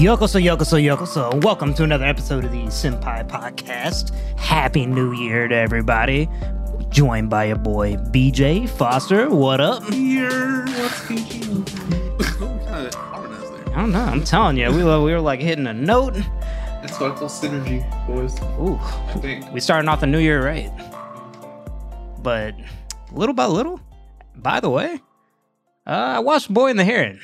Yokoso, yokoso, yokoso. Welcome to another episode of the Senpai Podcast. Happy New Year to everybody. Joined by your boy BJ Foster. What up? Here, what's thinking? what kind of harness there? I don't know. I'm telling you, we were, we were like hitting a note. That's what I call synergy, boys. Ooh, I think. we starting off the new year right. But little by little, by the way, uh, I watched Boy in the Heron.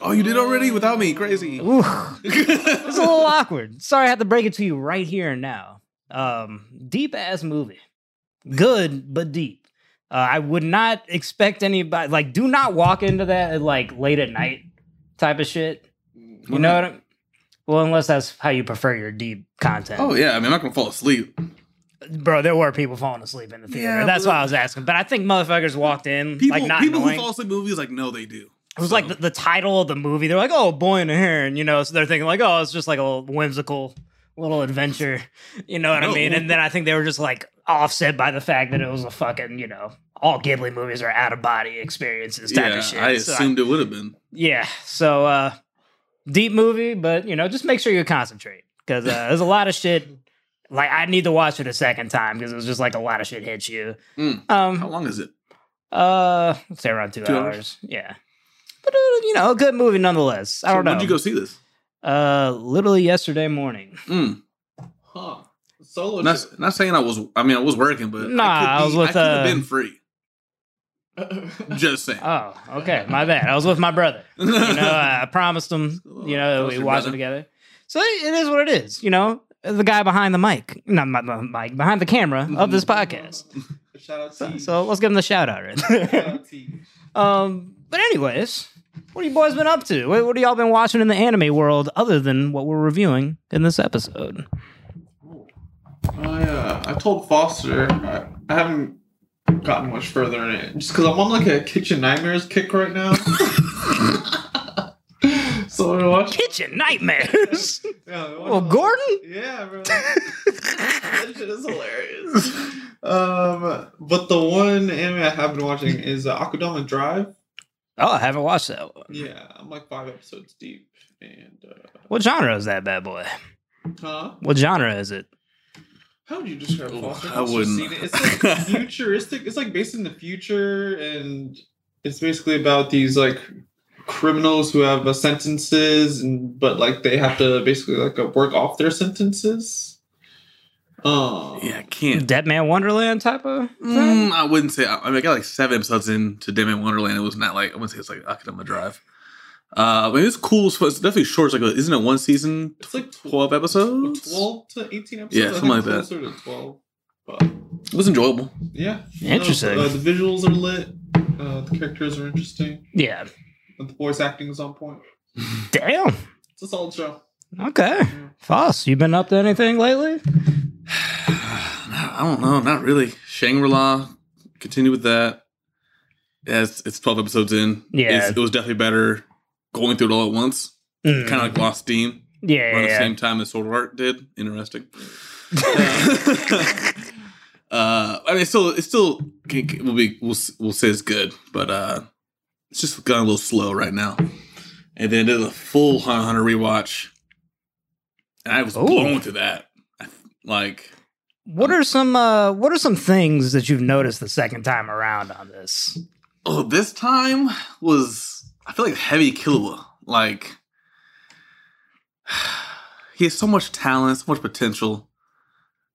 Oh, you did already without me? Crazy. Ooh, it's a little awkward. Sorry, I have to break it to you right here and now. Um, deep ass movie, good but deep. Uh, I would not expect anybody like. Do not walk into that like late at night type of shit. You know what? I, well, unless that's how you prefer your deep content. Oh yeah, I mean, I'm not gonna fall asleep. bro, there were people falling asleep in the theater. Yeah, that's why I was asking. But I think motherfuckers walked in People, like not people knowing. who fall asleep in movies, like, no, they do. It was like the, the title of the movie. They're like, "Oh, boy in a heron," you know. So they're thinking like, "Oh, it's just like a whimsical little adventure," you know what I mean? And then I think they were just like offset by the fact that it was a fucking, you know, all Ghibli movies are out of body experiences type yeah, of shit. I So assumed it would have been. yeah. So uh deep movie, but you know, just make sure you concentrate because uh, there's a lot of shit. Like I need to watch it a second time because it was just like a lot of shit hits you. Mm. How Um, long is it? uh, let's say around two, Two hours. hours? Yeah, but uh, you know, a good movie nonetheless. I So don't know. When'd you go see this? Uh, literally yesterday morning. Mm. Huh. Solo. Not, not saying I was. I mean, I was working, but Nah, I, could I was be- with, I could have uh, been free. Just saying. Oh, okay, my bad. I was with my brother. You know, I I promised him. You know, That was we your watched it together. So it is what it is. You know, the guy behind the mic, not my, my mic, behind the camera of this podcast. Shout out to So, so let's give him the shout out right Shout out to you. um, but anyways, what have you boys been up to? What, what have y'all been watching in the anime world other than what we're reviewing in this episode? I uh, I told Foster I, I haven't gotten much further in it just because I'm on like a Kitchen Nightmares kick right now. so I watched. Kitchen Nightmares. Yeah, watched- well, Gordon. Yeah, bro. that shit is hilarious. Um, but the one anime I have been watching is uh, Akudama Drive. Oh, I haven't watched that one. Yeah, I'm like five episodes deep, and uh, What genre is that bad boy? huh? What genre is it? How would you describe Ooh, Foster? I wouldn't. seen it. It's like futuristic. It's like based in the future, and it's basically about these like criminals who have uh, sentences, and but like they have to basically like uh, work off their sentences. Um, yeah, I can't. Dead Man Wonderland type of thing? Mm, I wouldn't say. I mean, I got like seven episodes into Dead Man Wonderland. It was not like I wouldn't say it's like Akudama Drive. Uh, I mean, it's cool. It's definitely short. It's like, a, isn't it one season, It's like twelve episodes? twelve to eighteen episodes. Yeah, I something think like that. Closer to twelve, but It was enjoyable. yeah, Interesting. Uh, the visuals are lit. Uh, the characters are interesting. Yeah. And the voice acting is on point. Damn. It's a solid show. Okay. Foss, you been up to anything lately? I don't know. Not really. Shangri La. Continue with that. Yeah, it's, twelve episodes in. Yeah. It's- it was definitely better going through it all at once. Mm. Kind of like lost steam yeah, around yeah, the yeah. same time as Sword Art did. Interesting. uh, I mean, it's still, it's still, can- can- we'll be, we'll, we'll say it's good, but uh, it's just gone a little slow right now. And then did a full Hunter Hunter rewatch, and I was Ooh. blown through that. Like, What are some uh what are some things that you've noticed the second time around on this? oh, this time was, I feel like heavy Killua. Like, he has so much talent, so much potential.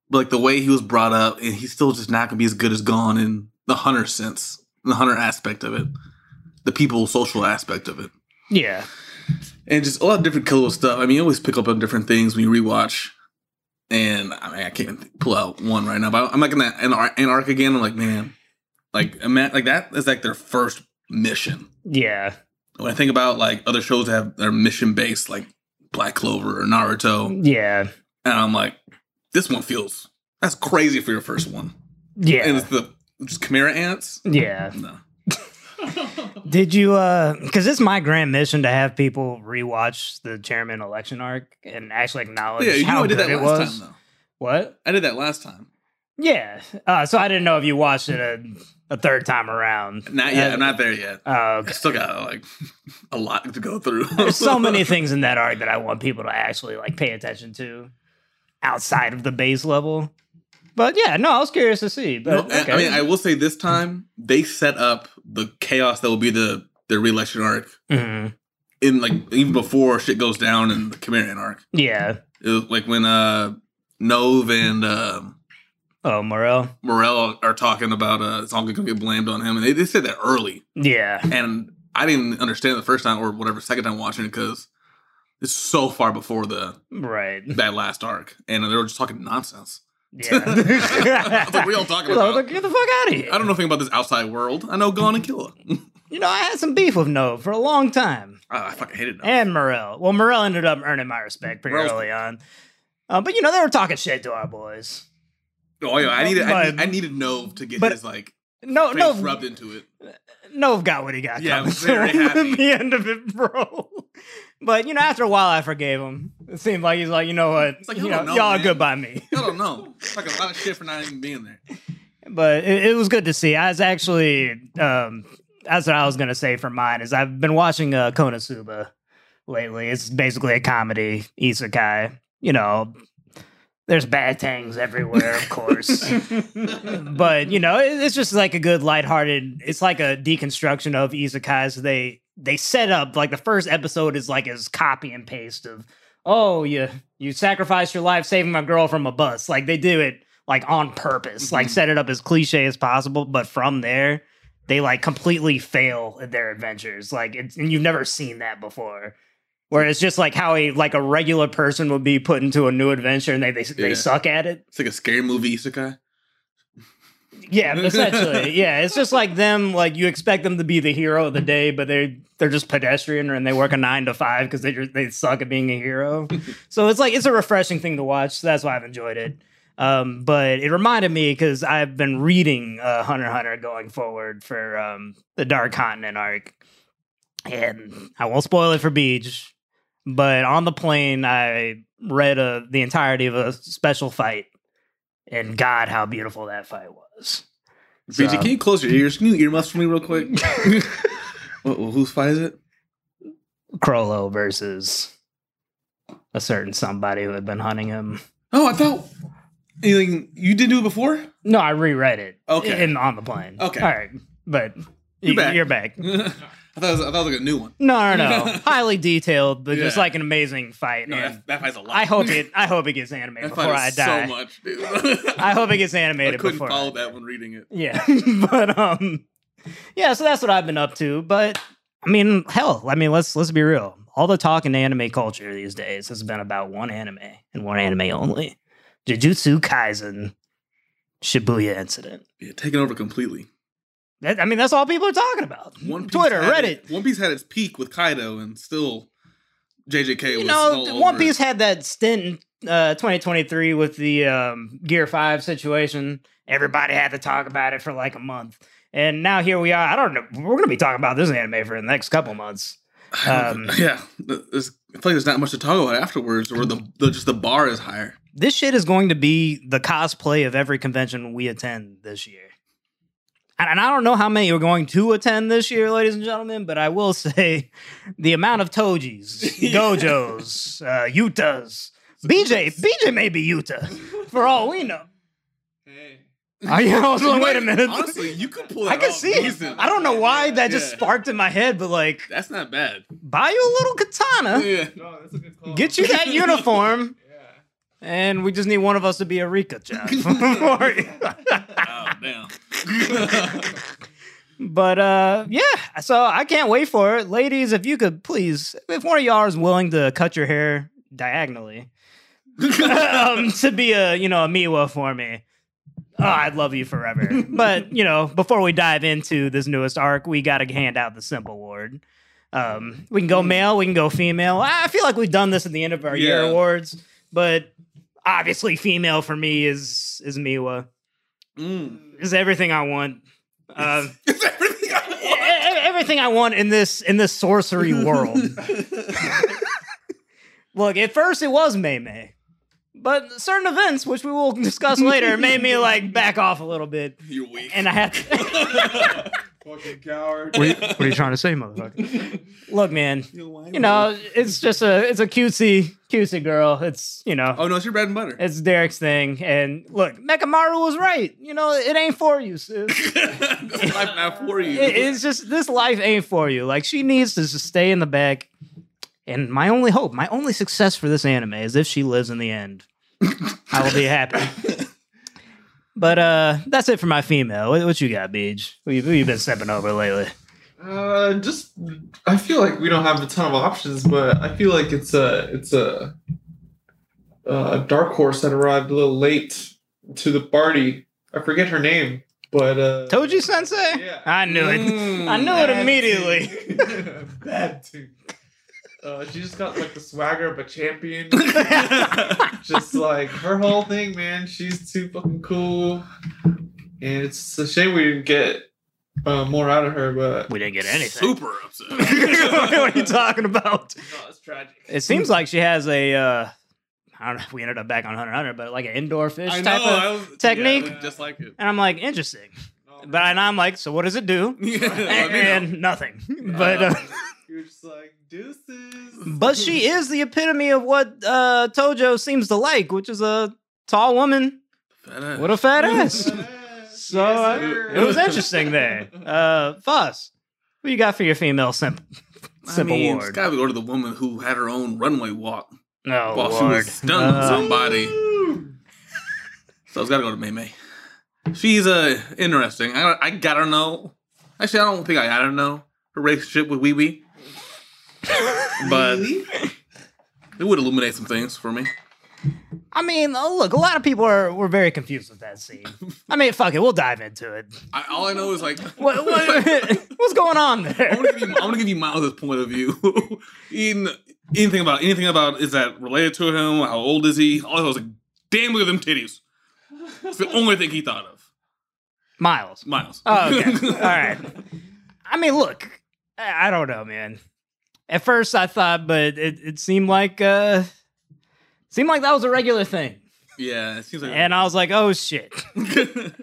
But like the way he was brought up, and he's still just not gonna be as good as Gon in the hunter sense, the hunter aspect of it, the people social aspect of it, Yeah. and just a lot of different Killua stuff. I mean, you always pick up on different things when you rewatch. And I mean, I can't pull out one right now, but I'm like in that in Ar- arc again. I'm like, man, like ima- like that is like their first mission. Yeah. When I think about like other shows that have their mission based, like Black Clover or Naruto, Yeah. and I'm like, this one feels that's crazy for your first one. Yeah. And it's the just Chimera ants. Yeah. No, Did you uh because it's my grand mission to have people rewatch the chairman election arc and actually acknowledge yeah, you know how I did good that it last was? time though. What? I did that last time. Yeah. Uh, so I didn't know if you watched it a, a third time around. Not yet. Uh, I'm not there yet. Oh, I okay. still got like a lot to go through. There's so many things in that arc that I want people to actually like pay attention to outside of the base level. But yeah, no, I was curious to see. But I- okay. I mean, I will say this time they set up the chaos that will be the the re-election arc Mhm. in like even before shit goes down in the Chameleon arc. Yeah. It was like when uh Nove and um Oh, Morel. Morel are talking about uh it's all gonna get blamed on him, and they, they said that early, Yeah. and I didn't understand the first time or whatever second time watching it because it's so far before the Right. that last arc, and they were just talking nonsense. Yeah. Like, what are y'all talking about? like, get the fuck out of here. I don't know anything about this outside world. I know, go on and kill her. You know, I had some beef with No for a long time. Ah, I fucking hated it. And Morel. Well, Morel ended up earning my respect pretty Morel's- early on. Uh, but you know, they were talking shit to our boys. Oh yeah, I needed, I, But- need, I needed Nove to get but- his like No, face no, rubbed into it. Nove got what he got. Yeah, I coming was very to him happy. the end of it, bro. But you know, after a while, I forgave him. It seemed like he's like, you know what, It's like, you know, know, y'all are man. good by me. I don't know. It's like a lot of shit for not even being there. But it, it was good to see. I was actually, um, that's what I was gonna say for mine. Is I've been watching uh, Konosuba lately. It's basically a comedy isekai. You know, there's bad things everywhere, of course. but you know, it, it's just like a good lighthearted. It's like a deconstruction of isekais. They they set up like the first episode is like is copy and paste of oh you you sacrificed your life saving my girl from a bus. Like they do it like on purpose, like Mhm. set it up as cliche as possible. But from there, they like completely fail at their adventures. Like it's and you've never seen that before. Where it's just like how a like a regular person would be put into a new adventure and they they, they suck at it. It's like a scary movie isekai. Yeah, essentially. yeah, it's just like them. Like you expect them to be the hero of the day, but they they're just pedestrian and they work a nine to five because they just, they suck at being a hero. so it's like it's a refreshing thing to watch. So that's why I've enjoyed it. Um, but it reminded me because I've been reading uh, Hunter Hunter going forward for um, the Dark Continent arc, and I won't spoil it for Beach. But on the plane, I read uh, the entirety of a special fight, and God, how beautiful that fight was. BJ, can you close your ears? Can you earmuffs for me real quick? what, whose fight is it? Chrollo versus a certain somebody who had been hunting him. Oh, I thought you, you didn't do it before. No, I reread it. Okay. in on the plane. Okay. all right, but You're y- back. You're back. I thought it was, I thought it was like a new one. No, no, no. Highly detailed, but just Yeah. like an amazing fight. No, and that, that fight's a lot. I hope it. I hope it gets animated that before fight I is die. so much, dude. I hope it gets I animated couldn't before. follow that when reading it. Yeah, but um, yeah. So that's what I've been up to. But I mean, hell, I mean, let's let's be real. All the talk in anime culture these days has been about one anime and one anime only: Jujutsu Kaisen Shibuya incident. Yeah, taken over completely. That, I mean, that's all people are talking about. One Piece Twitter, Reddit. it- One Piece had its peak with Kaido, and still JJK you was know, all th- over One it. Piece had that stint in uh, 2023 with the um, Gear 5 situation. Everybody had to talk about it for like a month. And now here we are. I don't know. We're going to be talking about this anime for the next couple months. um, yeah, there's, I feel like there's not much to talk about afterwards, or the, the just the bar is higher. This shit is going to be the cosplay of every convention we attend this year. And, and I don't know how many are going to attend this year, ladies and gentlemen, but I will say the amount of Tojis, Gojos, uh, Yutas, BJ, BJ may be Yuta, for all we know. Hey. I, I was like, wait a minute. Honestly, you could pull that I can off see it. I don't know why that just Yeah. sparked in my head, but like, That's not bad. buy you a little katana, Yeah. No, that's a good call. get you that uniform, Yeah. And we just need one of us to be a Rika Chan. Oh damn. but uh, yeah, so I can't wait for it, ladies. If you could please, if one of y'all is willing to cut your hair diagonally um, to be a you know a Miwa for me. Oh, I'd love you forever. but you know, before we dive into this newest arc, we got to hand out the simple award. Um, we can go male, we can go female. I feel like we've done this at the end of our year awards, but obviously, female for me is is Miwa. Mm. Is everything I want. Uh, everything I e- everything I want in this in this sorcery world. Look, at first it was Mei Mei, But certain events, which we will discuss later, made me like back off a little bit, You're weak. and I had. To Fucking coward. what, are you, what are you trying to say, motherfucker? Look, man, you you know it's just a it's a cutesy cutesy girl. It's you know Oh no, it's your bread and butter. it's Derek's thing, and look, Mechamaru was right. You know it ain't for you, sis. this life not for you. It- it's just this life ain't for you. Like she needs to just stay in the back. And my only hope, my only success for this anime is if she lives in the end. I will be happy. But uh that's it for my female. What, what you got, Beej? Who you, who you been stepping over lately? Uh, just I feel like we don't have a ton of options, but I feel like it's a it's a a dark horse that arrived a little late to the party. I forget her name, but uh, Toji Sensei? Yeah. I knew it. Mm. I knew it immediately. Bad Bad too. Uh, she just got like the swagger of a champion. just like her whole thing, man. She's too fucking cool, and it's a shame we didn't get uh, more out of her. But We didn't get anything. Super upset. what are you talking about? no, it's tragic. It seems like she has a uh I don't know if we ended up back on Hunter x Hunter, but like an indoor fish I know. type of I was, technique. yeah, just like it. and I'm like, interesting. No, But and I'm like, so what does it do? Yeah, and, and nothing. But uh, you're just like deuces. but she is the epitome of what uh Todo seems to like, which is a tall woman Fat ass. with a fat ass. So uh, it was interesting there. Uh Fuss, what you got for your female simp I simple mean, ward? it's gotta go to the woman who had her own runway walk No, while she was stunning Uh, somebody. So it's gotta go to Mei Mei. She's uh interesting. I I gotta know. Actually, I don't think I gotta know her relationship with Ui Ui, but it would illuminate some things for me. I mean, uh, look, a lot of people are were very confused with that scene. I mean, fuck it, we'll dive into it. I, all I know is like What, what what's going on there? gonna give you, I'm gonna give you Miles' point of view. In anything about anything about is that related to him? How old is he? All I was like, damn, look at them titties. It's the only thing he thought of. Miles. Miles. Oh, okay. All right. I mean, look, I I don't know, man. At first, I thought, but it, it seemed like uh, seemed like that was a regular thing, yeah, it seems like. and I was like, oh shit.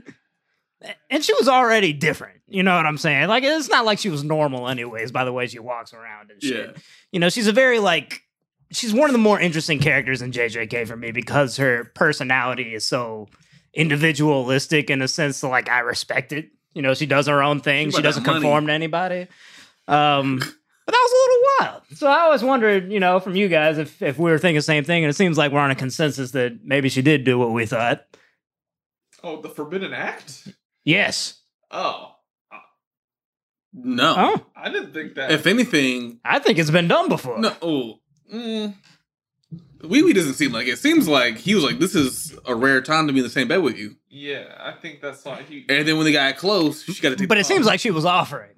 And she was already different. You know what I'm saying? Like, it's not like she was normal, anyways, by the way she walks around and shit. yeah. You know, she's a very like she's one of the more interesting characters in JJK for me because her personality is so individualistic in a sense that like I respect it. You know, she does her own thing. She She doesn't money. conform to anybody. Um but that was a little wild. So I always wondered, you know, from you guys if if we were thinking the same thing, and it seems like we're on a consensus that maybe she did do what we thought. Oh, the Forbidden Act? Yes. Oh, No. Oh, I didn't think that. If anything, I think it's been done before. no. Oh, mm, Ui Ui doesn't seem like it. Seems like he was like, "This is a rare time to be in the same bed with you." yeah, I think that's why he. And then when they got close, she got to take. But the it seems like she was offering.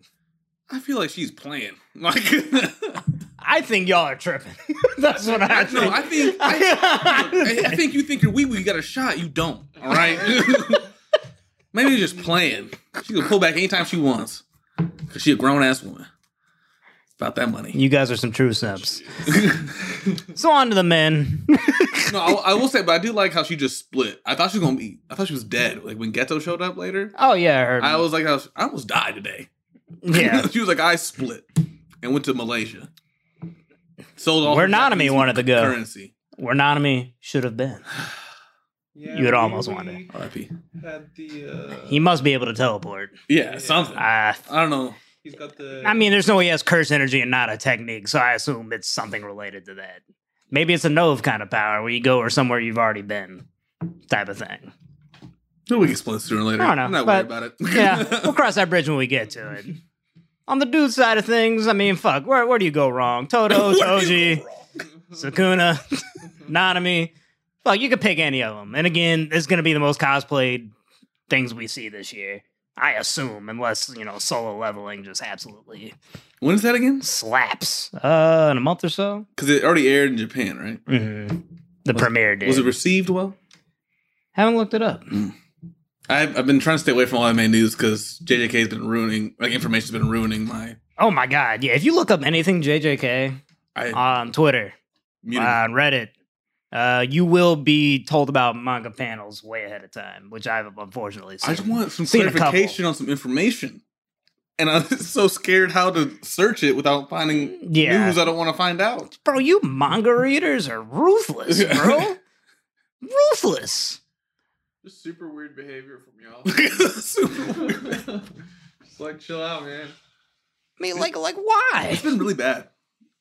I feel like she's playing. Like, I think y'all are tripping. That's what I I, think. no, I think I, I, think you think you're Ui Ui. You got a shot. You don't. All right. Maybe you're just playing. She can pull back anytime she wants because she a grown ass woman. It's about that money. You guys are some true simps. So on to the men. No, I, I will say, but I do like how she just split. I thought she was gonna be. I thought she was dead. Like when Geto showed up later, oh yeah, I heard. I was like, I, was, I almost died today. Yeah. she was like, I split and went to Malaysia. Sold all Where her Nanami Japanese wanted to go. Currency. Where Nanami should have been. Yeah, You had we- almost we won it. R.I.P. Had the. Uh, He must be able to teleport. Yeah, something. I Uh, don't know. He's got the. I mean, there's no way he has curse energy and not a technique, so I assume it's something related to that. Maybe it's a Nove kind of power where you go or somewhere you've already been, type of thing. We can explain sooner or later. I don't know, I'm not worried about it. Yeah, we'll cross that bridge when we get to it. On the dude side of things, I mean, fuck, where where do you go wrong? Todo, Where do you Toji, Sukuna, Nanami. Fuck, you could pick any of them. And again, it's going to be the most cosplayed things we see this year. I assume, unless, you know, solo leveling just absolutely when is that again? slaps. Uh, in a month or so? Because it already aired in Japan, right? Mm-hmm. The Was- premiere did. Was it received well? Haven't looked it up. I've, I've been trying to stay away from all anime news because JJK has been ruining, like, information's been ruining my. Oh my god, yeah. If you look up anything JJK I on Twitter, muted. on Reddit, Uh, you will be told about manga panels way ahead of time, which I've unfortunately seen. I just want some clarification on some information. And I'm so scared how to search it without finding Yeah. news I don't want to find out. bro, you manga readers are ruthless, bro. ruthless. Just super weird behavior from y'all. Super weird. Just like chill out, man. I mean, like, like why? It's been really bad.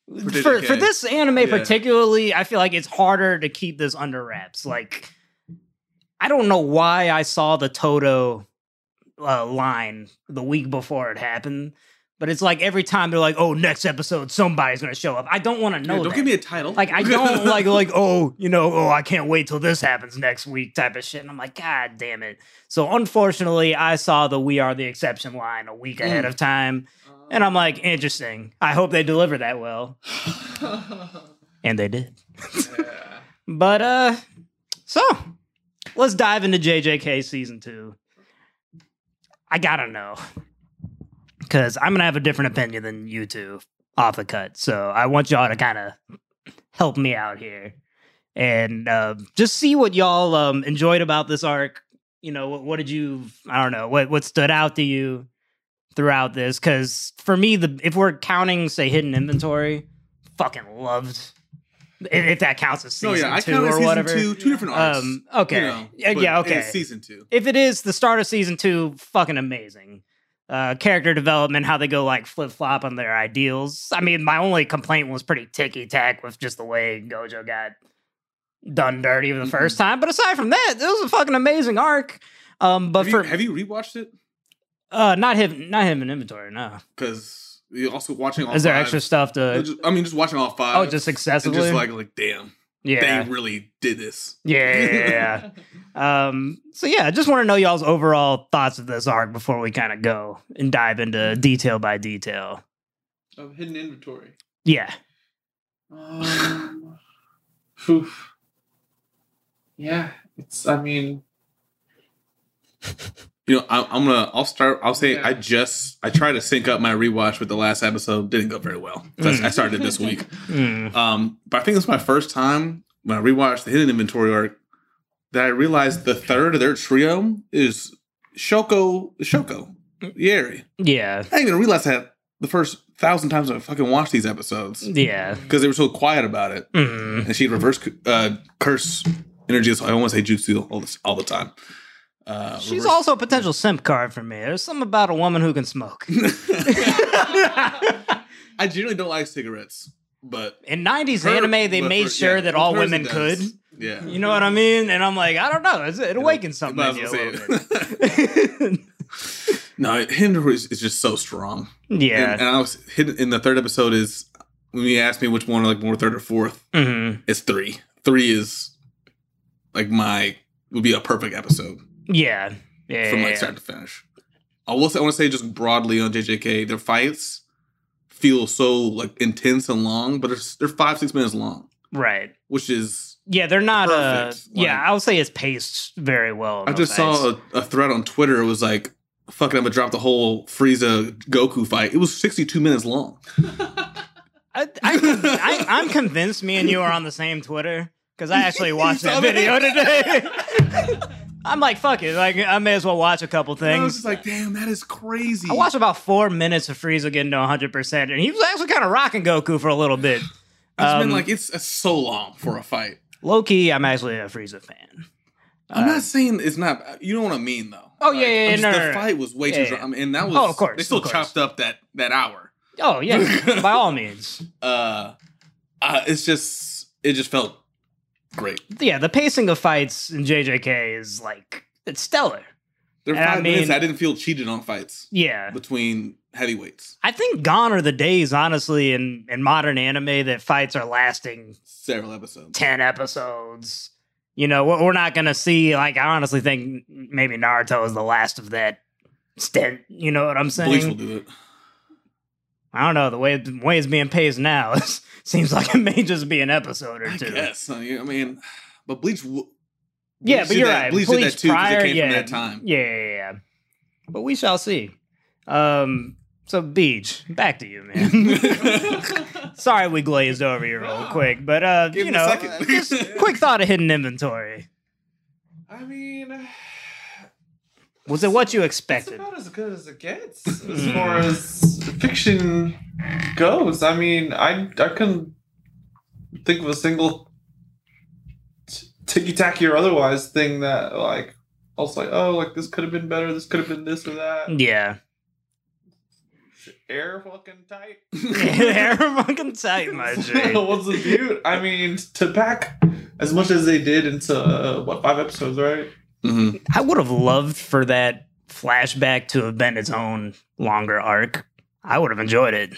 for, JJK. for this anime Yeah. particularly, I feel like it's harder to keep this under wraps. Like, I don't know why I saw the Todo uh, line the week before it happened, but it's like every time they're like, "Oh, next episode, somebody's gonna show up." I don't want to know. Yeah, don't that. give me a title. like I don't like like oh you know oh I can't wait till this happens next week type of shit and I'm like god damn it so unfortunately I saw the we are the exception line a week ahead Mm. of time and I'm like interesting I hope they deliver that well and they did yeah. but uh so let's dive into JJK season 2 I got to know cuz I'm to have a different opinion than you two off the cut so I want y'all to kind of help me out here and uh, just see what y'all um, enjoyed about this arc. You know, what, what did you? I don't know what what stood out to you throughout this. Because for me, the if we're counting, say, hidden inventory, fucking loved. If, that counts as season yeah, I two or season whatever. two, two different arcs. Um, okay, you know, yeah, yeah, okay. season two. If it is the start of season two, fucking amazing. Uh, character development, how they go like flip flop on their ideals. I mean, my only complaint was pretty ticky tack with just the way Gojo got done dirty the Mhm. first time. But aside from that, it was a fucking amazing arc. Um, but have, for you, have you rewatched it? uh, not him, not him in inventory. No, Because you're also watching all is there five- extra stuff to? Just- I mean, just watching all five. Oh, just excessively. just like, like, damn, yeah, they really did this. yeah, yeah, yeah, yeah. Um, so yeah, I just want to know y'all's overall thoughts of this arc before we kind of go and dive into detail by detail. Of hidden inventory. Yeah. Um, oof. Yeah, it's. I mean, You know, I, I'm gonna. I'll start. I'll say Yeah. I just I tried to sync up my rewatch with the last episode. Didn't go very well. Mm. I started this week. Mm. Um, but I think it's my first time when I rewatched the Hidden Inventory arc that I realized the third of their trio is Shoko. Shoko Ieiri. Yeah. I didn't even realize that the first thousand times I fucking watched these episodes Yeah. because they were so quiet about it, Mm. and she'd reverse uh, curse energy. So I to say jutsu all this all the time. Uh, She's reverse- also a potential simp card for me. There's something about a woman who can smoke. I generally don't like cigarettes, but In 90s Her- anime, they made for- sure yeah, that all women it could. Yeah. You know what I mean? And I'm like, I don't know. It's, it awakens something in as you a well little bit. no, him is, is just so strong. yeah. And, and I was hidden in the third episode is when you asked me which one, like more third or fourth, Mhm. it's three. Three is like my would be a perfect episode Yeah. Yeah. from like start to finish. I will say, I want to say just broadly on JJK, their fights feel so like intense and long, but they're, they're five six minutes long, Right. which is Yeah, they're not. Uh, Perfect. yeah, I'll say it's paced very well. I just fights. saw a, a thread on Twitter. It was like, fucking, I'm gonna drop the whole Frieza Goku fight. It was 62 minutes long. I, I, I, I'm convinced me and you are on the same Twitter because I actually watched that video today. I'm like, fuck it. Like, I may as well watch a couple And I was things. just like, damn, that is crazy. I watched about four minutes of Frieza getting to 100%, and he was actually kind of rocking Goku for a little bit. It's Um, been like, it's, it's so long for a fight. Low key, I'm actually a Frieza fan. I'm Uh, not saying it's not, you know what I mean, though. Oh, yeah, yeah, I'm yeah, just- no, The no, fight was way too Yeah, strong. yeah. I mean, and that was, Oh, of course, they still course. chopped up that, that hour. Oh, yeah, by all means. Uh, uh, it's just, it just felt great. Yeah, the pacing of fights in JJK is like, it's stellar. There were And I five minutes I didn't feel cheated on fights Yeah. between heavyweights. I think gone are the days, honestly, in, in modern anime that fights are lasting Several episodes. 10 episodes. You know, we're, we're not going to see, like, I honestly think maybe Naruto is the last of that stint. You know what I'm saying? Bleach will do it. I don't know. The way, the way it's being paced now it seems like it may just be an episode or two. guess. I mean, I mean, but Bleach. w- Yeah, but you're that- right. Bleach, Bleach did that too prior, yeah, from that time. Yeah, yeah, yeah. But we shall see. Um, So, Beach, back to you, man. Sorry we glazed over you real quick, but uh, Give you know, just quick thought of hidden inventory. I mean, Was it what you it's expected? about as good as it gets as Mm. far as fiction goes. I mean, I I couldn't think of a single ticky tacky or otherwise thing that like I was like, oh, like this could have been better. This could have been this or that. Yeah. Air fucking tight. They're fucking tight, my G. What's the beaut? I mean, to pack as much as they did into uh, what five episodes, right? Hmm I would have loved for that flashback to have been its own longer arc. I would have enjoyed it.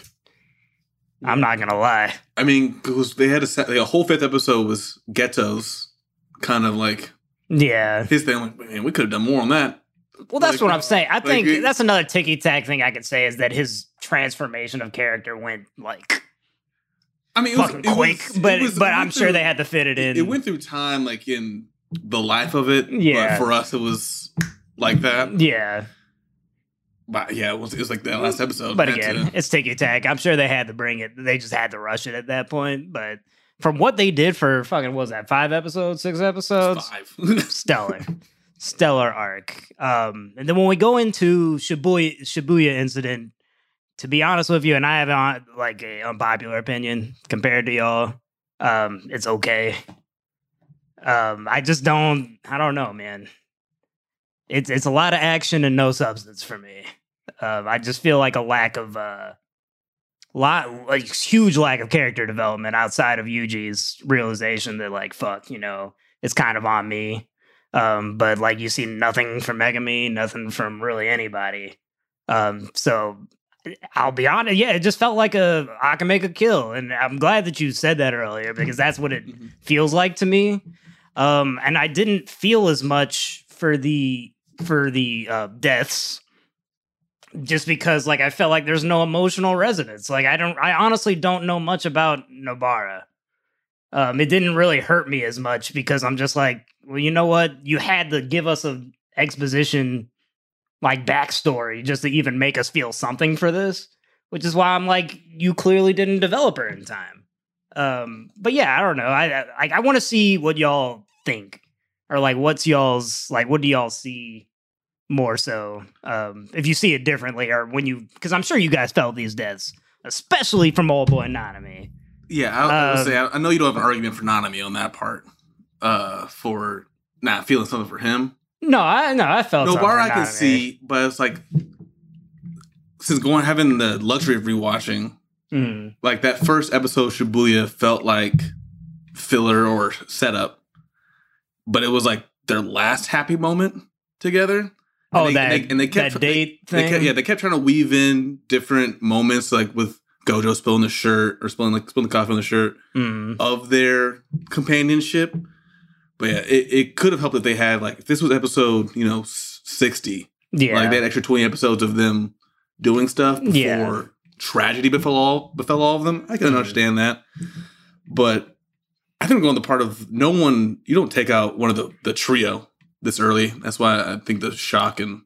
I'm not gonna lie. I mean, because they had a, set, like, a whole fifth episode was Geto's, kind of like Yeah. his thing. Like, man, we could have done more on that. Well, that's Like, what I'm saying. I like, think it- that's another ticky tack thing I could say is that his transformation of character went like I mean, it was, fucking it was- quick, it but was- but I'm sure through- they had to fit it in. It went through time, like in the life of it. Yeah. But for us, it was like that. yeah, But yeah, it was, it was like that last episode. but again, to- it's ticky tack. I'm sure they had to bring it. They just had to rush it at that point. But from what they did for fucking what was that five episodes, six episodes, five. stellar, stellar arc. Um, and then when we go into Shibuya Shibuya incident, to be honest with you, and I have like a unpopular opinion compared to y'all. Um, it's okay. Um, I just don't. I don't know, man. It's it's a lot of action and no substance for me. Um, I just feel like a lack of uh, lot like huge lack of character development outside of Yuji's realization that like fuck, you know, it's kind of on me. Um, but like you see nothing from Megumi, nothing from really anybody. Um, so I'll be honest, yeah, it just felt like a I can make a kill, and I'm glad that you said that earlier because that's what it Mhm. feels like to me. Um, and I didn't feel as much for the for the uh, deaths, just because like I felt like there's no emotional resonance. Like I don't, I honestly don't know much about Nobara. Um, it didn't really hurt me as much because I'm just like, well, you know what? You had to give us an exposition like backstory just to even make us feel something for this, which is why I'm like, you clearly didn't develop her in time. Um, but yeah, I don't know. I I, like I want to see what y'all think, or like what's y'all's like. What do y'all see more so? Um, if you see it differently, or when you, because I'm sure you guys felt these deaths, especially from Old Boy Nanami. Yeah, I, I would Um, say I, I know you don't have an argument for Nanami on that part. Uh, for not feeling something for him. No, I no, I felt No, Bar I can see, but it's like since going having the luxury of rewatching, Mm. like that first episode Shibuya felt like filler or setup, but it was like their last happy moment together. Oh, they- that and they- and they kept- that date They thing. kept, yeah, they kept trying to weave in different moments, like with Gojo spilling the shirt or spilling like spilling the coffee on the shirt Mm. of their companionship. But yeah, it, it could have helped if they had like if this was episode you know sixty, Yeah, like they had extra twenty episodes of them doing stuff before Yeah. Tragedy befell all befell all of them. I can understand that, but I think going the part of no one. You don't take out one of the the trio this early. That's why I think the shock and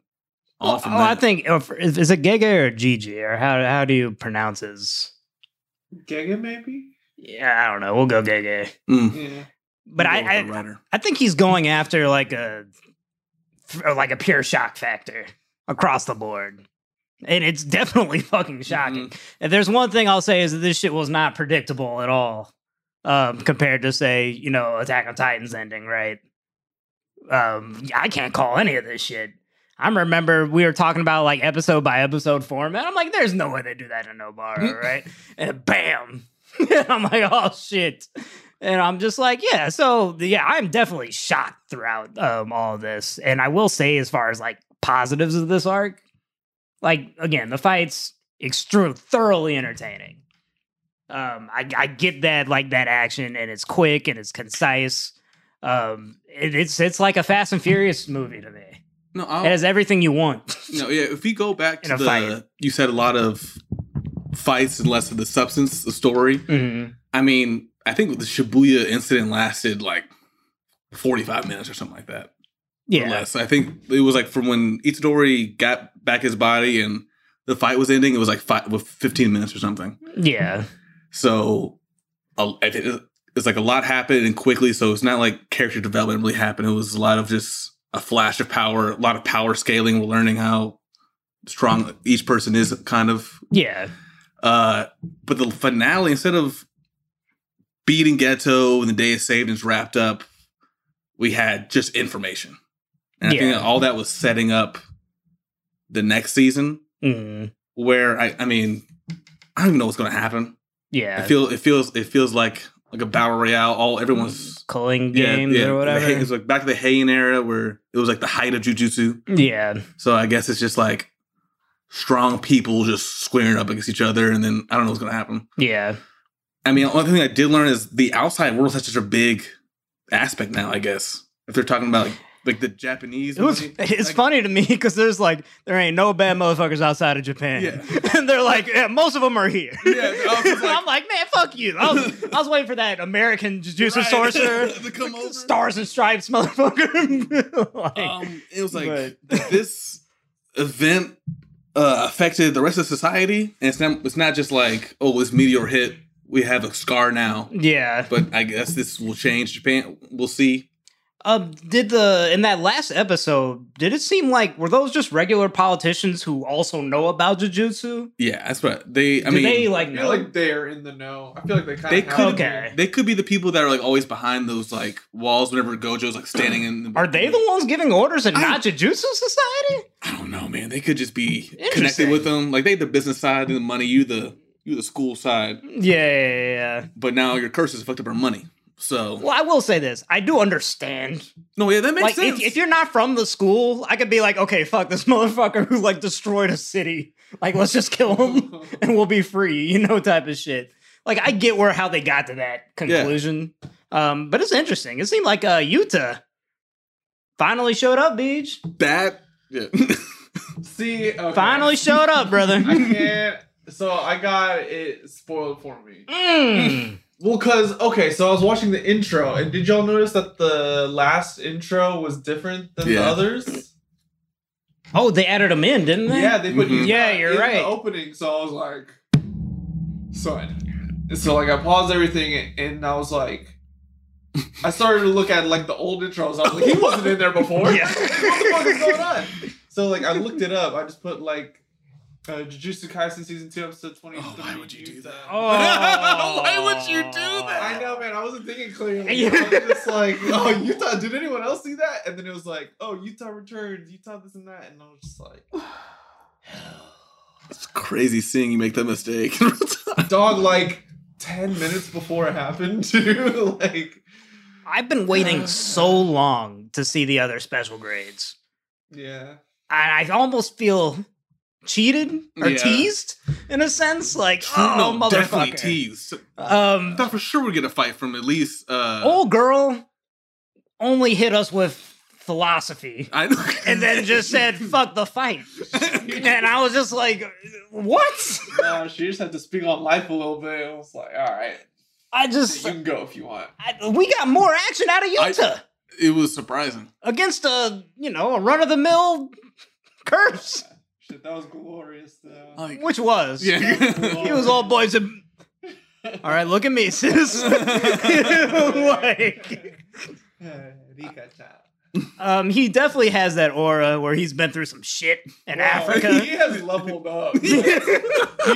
off from oh, that. I think for- is, is it Gege or Gigi or how how do you pronounce his? Giga maybe. Yeah, I don't know. We'll go Gege. Mm. Yeah. But We'll I, I. I think he's going after like a like a pure shock factor across the board. And it's definitely fucking shocking. If there's one thing I'll say is that this shit was not predictable at all. Um, compared to say, you know, Attack on Titan's ending, right? Um, I can't call any of this shit. I remember we were talking about like episode by episode format. I'm like, there's no way they do that in Nobara, right? And bam. and I'm like, oh shit. And I'm just like, yeah, so yeah, I'm definitely shocked throughout um all of this. And I will say, as far as like positives of this arc, like again, the fights extreme thoroughly entertaining. Um, I, I get that like that action and it's quick and it's concise. Um, it, it's it's like a Fast and Furious movie to me. No, It I'll, has everything you want. no, yeah. If we go back to the, fight. you said a lot of fights and less of the substance, the story. Mhm. I mean, I think the Shibuya incident lasted like 45 minutes or something like that. Or Yeah, less. I think it was like from when Itadori got back his body and the fight was ending, it was like five with 15 minutes or something. Yeah. So a- it- it- it's like a lot happened and quickly. So it's not like character development really happened. It was a lot of just a flash of power, a lot of power scaling. We're learning how strong each person is, kind of. Yeah. Uh, but the finale, instead of beating Geto and the day is saved and it's wrapped up, we had just information. And I think that all that was setting up the next season Mm. where I, I mean, I don't even know what's going to happen. Yeah. It feel it feels it feels like like a battle royale. All everyone's Culling games or the whatever. It's like back to the Heian era where it was like the height of jujutsu. yeah. So I guess it's just like strong people just squaring up against each other, and then I don't know what's gonna happen. Yeah. I mean, the only thing I did learn is the outside world has such a big aspect now. I guess if they're talking about like, like the Japanese, It was. movie, It's like- funny to me because there's like there ain't no bad motherfuckers outside of Japan, Yeah. and they're like yeah, most of them are here. Yeah, like, I'm like, man, fuck you. I was, I was waiting for that American Jujutsu Right. sorcerer, to come over. stars and stripes, motherfucker. Like, um, it was like but- this event uh, affected the rest of society, and it's not it's not just like oh this meteor hit, we have a scar now. yeah. But I guess this will change Japan. We'll see. Um, did the in that last episode? Did it seem like were those just regular politicians who also know about jujutsu? Yeah, that's what they. I Do mean, they like I know? feel like they're in the know. I feel like they kind They of could- Okay. they could be the people that are like always behind those like walls whenever Gojo's like standing in. The, are they the ones giving orders and I- not Jujutsu Society? I don't know, man. They could just be connected with them. Like they the business side and the money. You the you the school side. Yeah, yeah, yeah, yeah. But now your curse curses fucked up our money. So Well, I will say this: I do understand. no, yeah, that makes like, sense. if, if you're not from the school, I could be like, okay, fuck this motherfucker who like destroyed a city. Like, let's just kill him and we'll be free, you know, type of shit. Like, I get where how they got to that conclusion. Um, but it's interesting. It seemed like uh Yuta finally showed up, Beach. that yeah. See, okay. Finally showed up, brother. I can't. So I got it spoiled for me. Mm. Well, cause okay, so I was watching the intro, and did y'all notice that the last intro was different than the others? Oh, they added him in, didn't they? Yeah, they put Mhm. Yeah, you're in right. The opening, so I was like, so I, so like I paused everything, and I was like, I started to look at like the old intros. I was like, he wasn't in there before. Yeah. what the fuck is going on? So like I looked it up. I just put like. Uh, Jujutsu Kaisen season two episode twenty. Oh, why would you do that? Oh. Why would you do that? I know, man. I wasn't thinking clearly. I was just like, oh, Yuta. Did anyone else see that? And then it was like, oh, Yuta returns. Yuta this and that. And I was just like, It's crazy seeing you make that mistake. dog, like ten minutes before it happened, too. like, I've been waiting so long to see the other special grades. yeah. and I almost feel cheated or Yeah. teased in a sense. Like, oh, no, motherfucker. definitely teased. I Um, thought for sure we'd get a fight from at least. uh old girl only hit us with philosophy I and then just said, "Fuck the fight," and I was just like, "What?" No, she just had to speak on life a little bit. I was like, all right, I just you can go if you want. I, we got more action out of I- Yuta it was surprising. against a, you know, a run of the mill curse, Shit, that was glorious, though. Like, which was. yeah. He was all boys and. All right, look at me, sis. like, Rika-chan. Um, he definitely has that aura where he's been through some shit in Wow, Africa. He has leveled up. he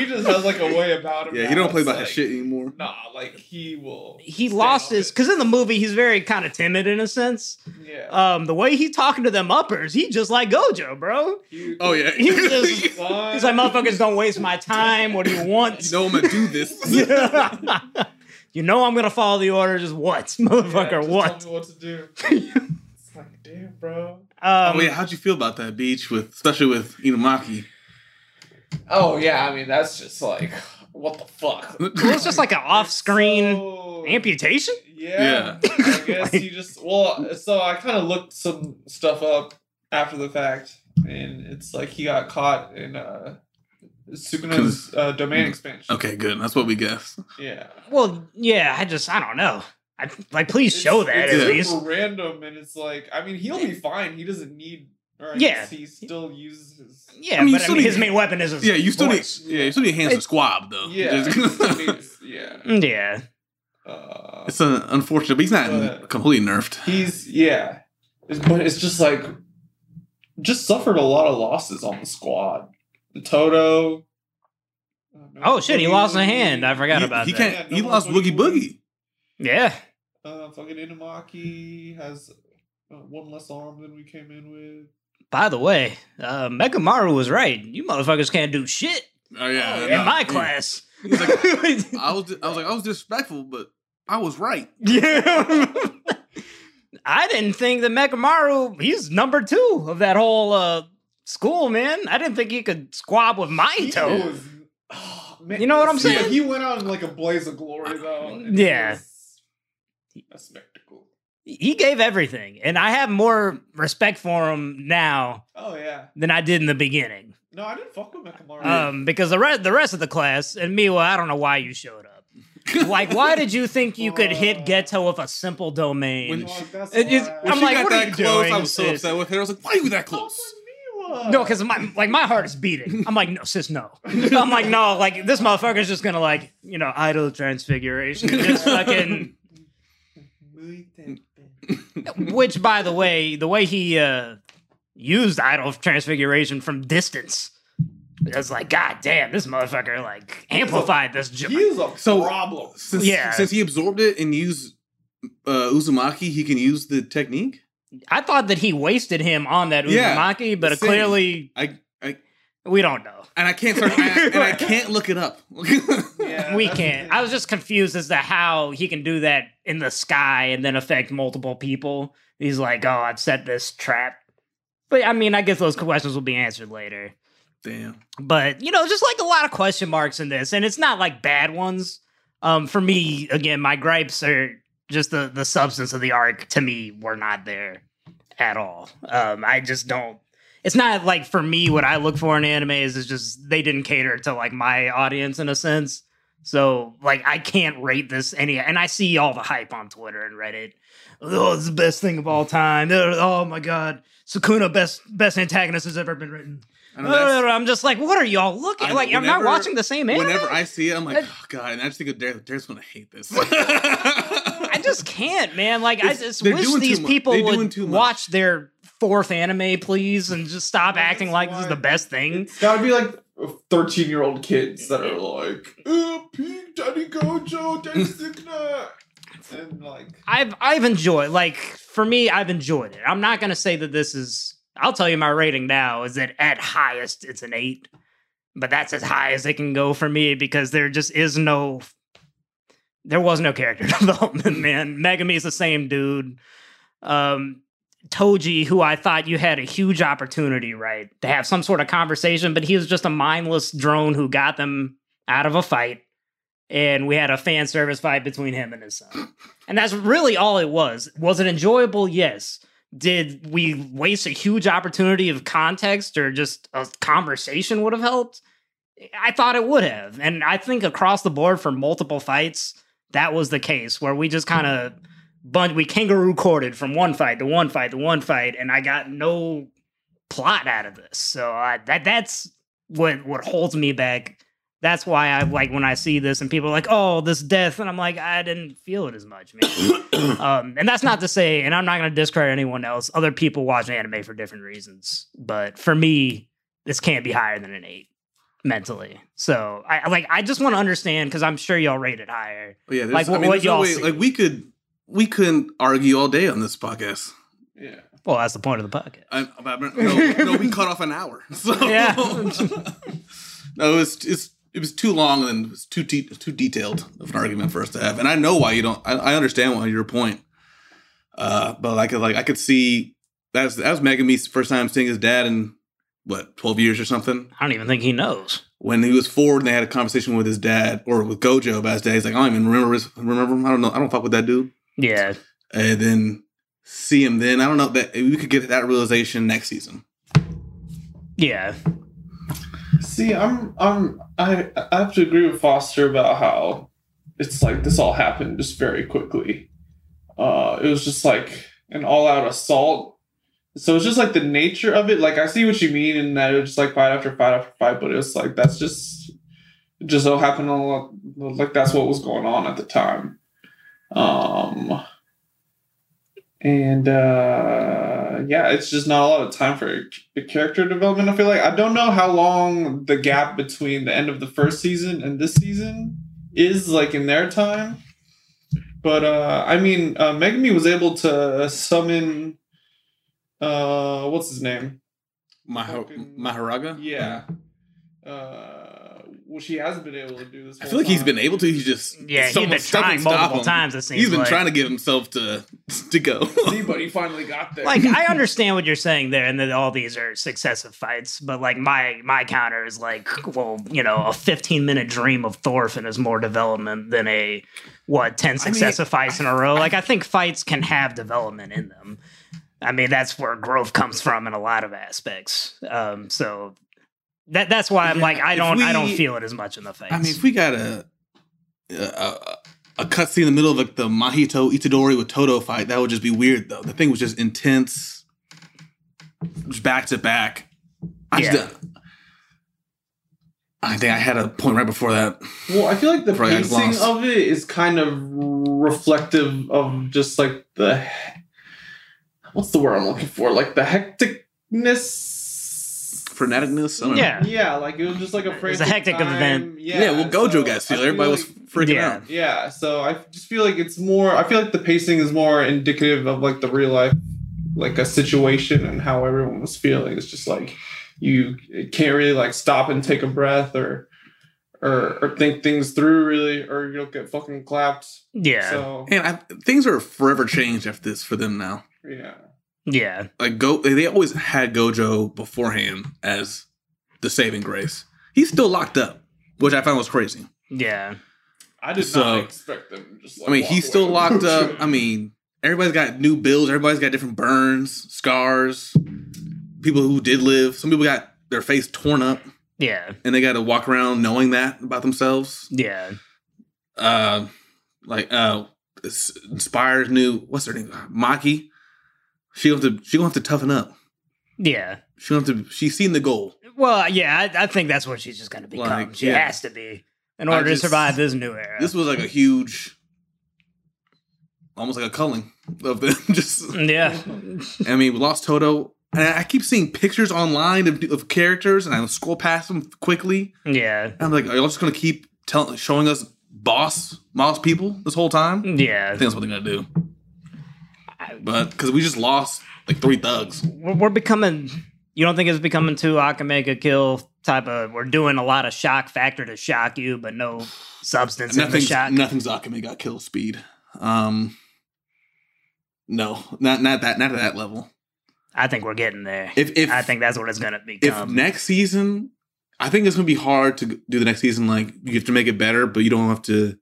just has like a way about him. yeah, now. he don't play about like, his shit anymore. Nah, like he will. he lost his because in the movie he's very kind of timid in a sense. Yeah. Um, the way he's talking to them uppers, he just like Gojo, bro. He- Oh yeah, He just- He's like, motherfuckers, don't waste my time. What do you want? you know I'm gonna do this. you know I'm gonna follow the orders. Just what, Yeah, motherfucker? just what? Tell me what to do. It's like, damn, bro. Um, oh yeah, how'd you feel about that beach with, especially with Inumaki? Oh yeah, I mean that's just like, what the fuck? it was just like an off-screen So- amputation. Yeah. I guess you just well, so I kind of looked some stuff up after the fact, and it's like he got caught in uh Sukuna's uh, domain expansion. Okay, good. That's what we guessed. Yeah. Well, yeah, I just I don't know. I like please show that it's at least. random, and it's like I mean he'll be fine. He doesn't need Or Yeah. he still uses his. Yeah, I mean, but I still mean, need- his main weapon is his Yeah, you still voice. need. Yeah, you still need hands to squab though. Yeah, Just- needs- yeah. Yeah. Uh, it's uh, unfortunate, but he's not But- completely nerfed. he's yeah, It's- but it's just like just suffered a lot of losses on the squad. Todo. uh, Oh shit, he Boogie lost a hand. I forgot he, about he that. can't. Yeah, no he lost Boogie Boogie Boogie. Yeah. Uh, fucking Inumaki has uh, one less arm than we came in with. By the way, uh, Mechamaru was right. You motherfuckers can't do shit Oh yeah, Oh, in no, my yeah. class. He's like, I was. I was like, I was disrespectful, but I was right. Yeah. I didn't think that Mechamaru, he's number two of that whole uh, school, man. I didn't think he could squab with He Mahito. was- oh, man. You know what I'm See, saying? He went out in like a blaze of glory, though. and it Yeah. A spectacle. He gave everything. And I have more respect for him now Oh yeah. than I did in the beginning. No, I didn't fuck with Mechamaru. Um, because the rest the rest of the class, and Miwa, I don't know why you showed up. Like, why did you think you could hit Geto with a simple domain? when- Dog, that's it is- why- When I'm like, got what are that you close, doing, I was so sis? upset with her. I was like, "Why are you that close?" No, because my like my heart is beating. I'm like, no, sis, no. I'm like, no, like this motherfucker's just gonna like, you know, idle transfiguration, just fucking. Which, by the way, the way he uh used idle transfiguration from distance, I was like, god damn, this motherfucker like amplified this. He is a So- problem. Since, Yeah. since he absorbed it and used uh, Uzumaki, he can use the technique. I thought that he wasted him on that Yeah, Uzumaki, but clearly I, I we don't know. and I can't I, and I can't look it up. Yeah, we can't. I was just confused as to how he can do that in the sky and then affect multiple people. He's like, oh, I've set this trap. But I mean, I guess those questions will be answered later. Damn. But you know, just like a lot of question marks in this, and it's not like bad ones. Um, for me, again, my gripes are just the the substance of the arc. To me, were not there at all. Um, I just don't. It's not like for me, what I look for in anime is, is just they didn't cater to like my audience in a sense. So like I can't rate this any, and I see all the hype on Twitter and Reddit. Oh, it's the best thing of all time. Oh my god, Sukuna best best antagonist has ever been written. I know that's- I'm just like, what are y'all looking? I- like, I'm not watching the same anime. Whenever I see it, I'm like, That- oh god, and I just think of Darius. Darius gonna hate this. I just can't, man. Like, I just wish these people would watch their fourth anime, please, and just stop acting like this is the best thing. It's gotta be like thirteen year old kids that are like, Pink Daddy Gojo, Daddy Sukuna. And like I've I've enjoyed like for me, I've enjoyed it. I'm not gonna say that this is. I'll tell you my rating now is that at highest it's an eight, but that's as high as it can go for me because there just is no. There was no character development, man. Megumi's the same dude. Um, Toji, who I thought you had a huge opportunity, right, to have some sort of conversation, but he was just a mindless drone who got them out of a fight. And we had a fan service fight between him and his son. And that's really all it was. Was it enjoyable? Yes. Did we waste a huge opportunity of context or just a conversation would have helped? I thought it would have. And I think across the board for multiple fights, that was the case where we just kind of bun- we kangaroo courted from one fight to one fight to one fight, and I got no plot out of this. So uh, that that's what what holds me back. That's why I like when I see this and people are like, "Oh, this death," and I'm like, I didn't feel it as much, man. um, and that's not to say, and I'm not going to discredit anyone else. Other people watch anime for different reasons, but for me, this can't be higher than an eight mentally. So I I- like I just want to understand because I'm sure y'all rate it higher. Yeah, Like, I mean, what y'all way- like we could we couldn't argue all day on this podcast. yeah. Well, that's the point of the podcast. I, I, no, no, we cut off an hour. So. Yeah. no, it was it's it was too long and it was too de- too detailed of an argument for us to have. And I know why you don't. I, I understand why your point. Uh, but like like I could see that's that was that was Megumi's first time seeing his dad in what twelve years or something. I don't even think he knows. When he was four and they had a conversation with his dad or with Gojo about his dad, he's like, I don't even remember his, remember him. I don't know. I don't fuck with that dude. Yeah, And then see him then. I don't know that we could get that realization next season. yeah, See, I'm I'm I I have to agree with Foster about how it's like this all happened just very quickly. Uh it was just like an all out assault so it's just like the nature of it. Like I see what you mean, and that it was just like fight after fight after fight, but it's like that's just just so happened a lot, like that's what was going on at the time. Um, and uh, yeah, it's just not a lot of time for character development. I feel like I don't know how long the gap between the end of the first season and this season is like in their time. But uh, I mean, uh, Megumi was able to summon uh, what's his name? Mah- Mahoraga. Yeah. Uh, well, she hasn't been able to do this. I feel like he's time. been able to. He's just Yeah, he's someone- been trying multiple him. times. It seems He's been like. trying to get himself to to go. See, but he finally got there. like I understand what you're saying there, and that all these are successive fights. But like my my counter is like, well, you know, a 15 minute dream of Thorfinn is more development than a what 10 successive fights in a row. Like I think fights can have development in them. I mean, that's where growth comes from in a lot of aspects. Um, so that that's why I'm Yeah, like, I don't I don't feel it as much in the fights. I mean, if we got a a, a cutscene in the middle of like the Mahito Itadori with Todo fight, that would just be weird though. The thing was just intense, just back to back. I Yeah. just, I think I had a point right before that. Well, I feel like the Probably pacing of it is kind of reflective of just like the what's the word I'm looking for? Like the hecticness. Freneticness. I don't know. Yeah. Yeah, like it was just like a It was a hectic time. event. Yeah, Yeah, well, Gojo so got I sealed. feel Everybody was freaking Yeah. out. Yeah, so I just feel like it's more. I feel like the pacing is more indicative of like the real life, like a situation and how everyone was feeling. It's just like you can't really like stop and take a breath or or or think things through really, or you'll get fucking clapped. yeah, So And I, things are forever changed after this for them now. yeah, yeah, Like go, they always had Gojo beforehand as the saving grace. He's still locked up, which I found was crazy. yeah. I did So- not expect them. To just, like, I mean, walk he's still away. locked up. I mean, everybody's got new builds. Everybody's got different burns, scars. People who did live. Some people got their face torn up, Yeah, and they got to walk around knowing that about themselves. yeah, Uh, like uh, Inspire's new. What's her name? Maki. She gonna have to. She gonna have to toughen up. yeah. She gonna have to. She's seen the goal. Well, yeah, I, I think that's what she's just to become. Like, she yeah. has to be in order just- to survive this new era. This was like a huge, almost like a culling of them. Just yeah, I mean, we lost Todo. And I keep seeing pictures online of, of characters, and I scroll past them quickly. yeah, And I'm like, are y'all just gonna keep telling, showing us boss, boss people this whole time? Yeah, I think that's what they're gonna do. But because we just lost like three thugs. We're, we're becoming. You don't think it's becoming too Akame ga Kill type of? We're doing a lot of shock factor to shock you, but no substance in the Nothing's shock. nothing's Akame ga Kill speed. Um, no, not not that not at that level. I think we're getting there. If if I think that's what it's going to if become. next season, I think it's gonna be hard to do the next season. Like you have to make it better, but you don't have to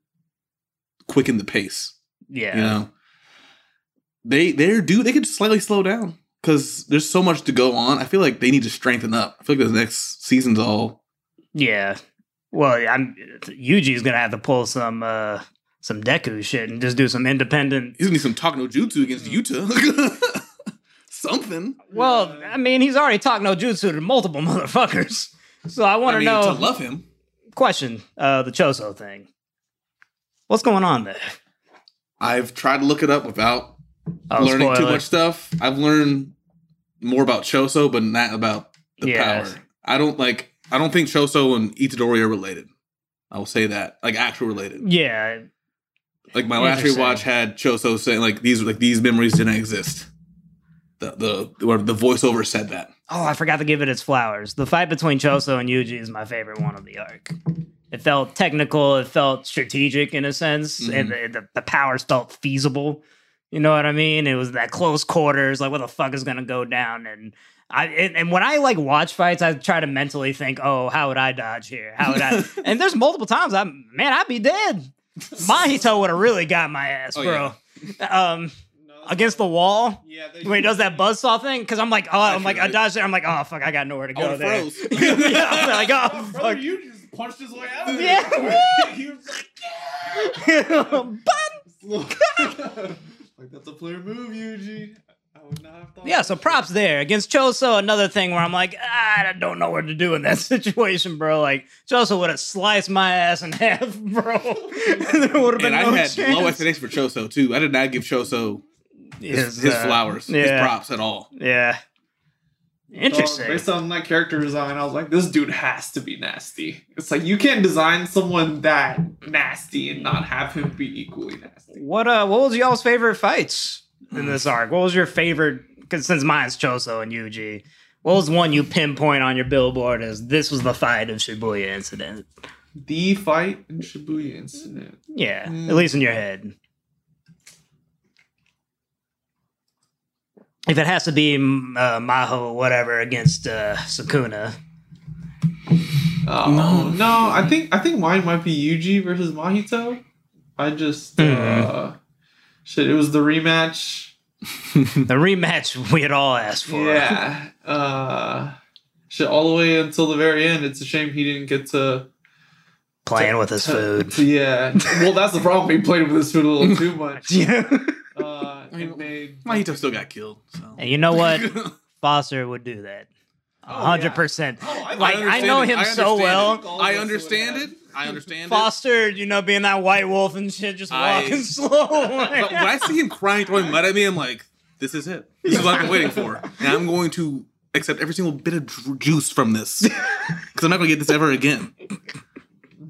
quicken the pace. yeah, You know, they they're do they could slightly slow down because there's so much to go on. I feel like they need to strengthen up. I feel like the next season's all yeah. Well, I'm Yuji's going to have to pull some uh some Deku shit and just do some independent. he's gonna need some talk no jutsu against Yuta. Something. Well, I mean, he's already talked no jutsu to multiple motherfuckers. So I want I to mean, know. to love him. question uh the choso thing what's going on there I've tried to look it up without oh, learning too much stuff. I've learned more about Choso, but not about the Yeah. power. I don't like. I don't think Choso and Itadori are related. I will say that, like actual related. yeah Like my last rewatch had Choso saying like these like these memories didn't exist. The the where the voiceover said that. oh i forgot to give it its flowers the fight between choso and yuji is my favorite one of the arc it felt technical it felt strategic in a sense mm-hmm. and the, the, the powers felt feasible you know what i mean it was that close quarters like what the fuck is gonna go down and I and, and when I like watch fights, I try to mentally think, "Oh, how would I dodge here? How would I?" and there's multiple times I'm, man, I'd be dead. Mahito would have really got my ass, Oh, bro. Um, against the wall Yeah, when he does that buzzsaw thing, because I'm like, oh, I'm like, I dodged it. I'm like, oh fuck, I got nowhere to go would've there. yeah, I'm like, oh Oh, brother, fuck. you just punched his way out. Of Yeah. he was like, But- like that's a player move, Yuji. I would not have thought Yeah, so props there against Choso. Another thing where I'm like, ah, I don't know what to do in that situation, bro. Like Choso would have sliced my ass in half, bro. there would have been And I no had chance. low expectations for Choso too. I did not give Choso his, His, his uh, flowers, his props at all. Yeah. So, Interesting. based on that character design, I was like, this dude has to be nasty. It's like you can't design someone that nasty and not have him be equally nasty. What uh what was y'all's favorite fights in this arc? What was your favorite cause since mine's Choso and Yuji, what was one you pinpoint on your billboard as this was the fight of Shibuya incident? The fight in Shibuya incident. Yeah, Mm. at least in your head. If it has to be mm, uh, Maho or whatever against uh, Sukuna, Oh No. no. I think I think mine might be Yuji versus Mahito. I just Mhm. uh shit, it was the rematch. the rematch we had all asked for. Yeah. Uh shit all the way until the very end. It's a shame he didn't get to playing with his to- food. to- yeah. Well that's the problem. He played with his food a little too much. Yeah. Uh I mean, it made Mahito still got killed. So. and you know what? Foster would do that. Oh, hundred yeah. percent. Oh, I Like I understand know it. him I so well. I understand it. I understand it. Foster, you know, being that white wolf and shit, just I- walking slow. But when I see him crying, throwing mud at me, I'm like, this is it. This is what I've been waiting for. And I'm going to accept every single bit of juice from this. Because I'm not going to get this ever again.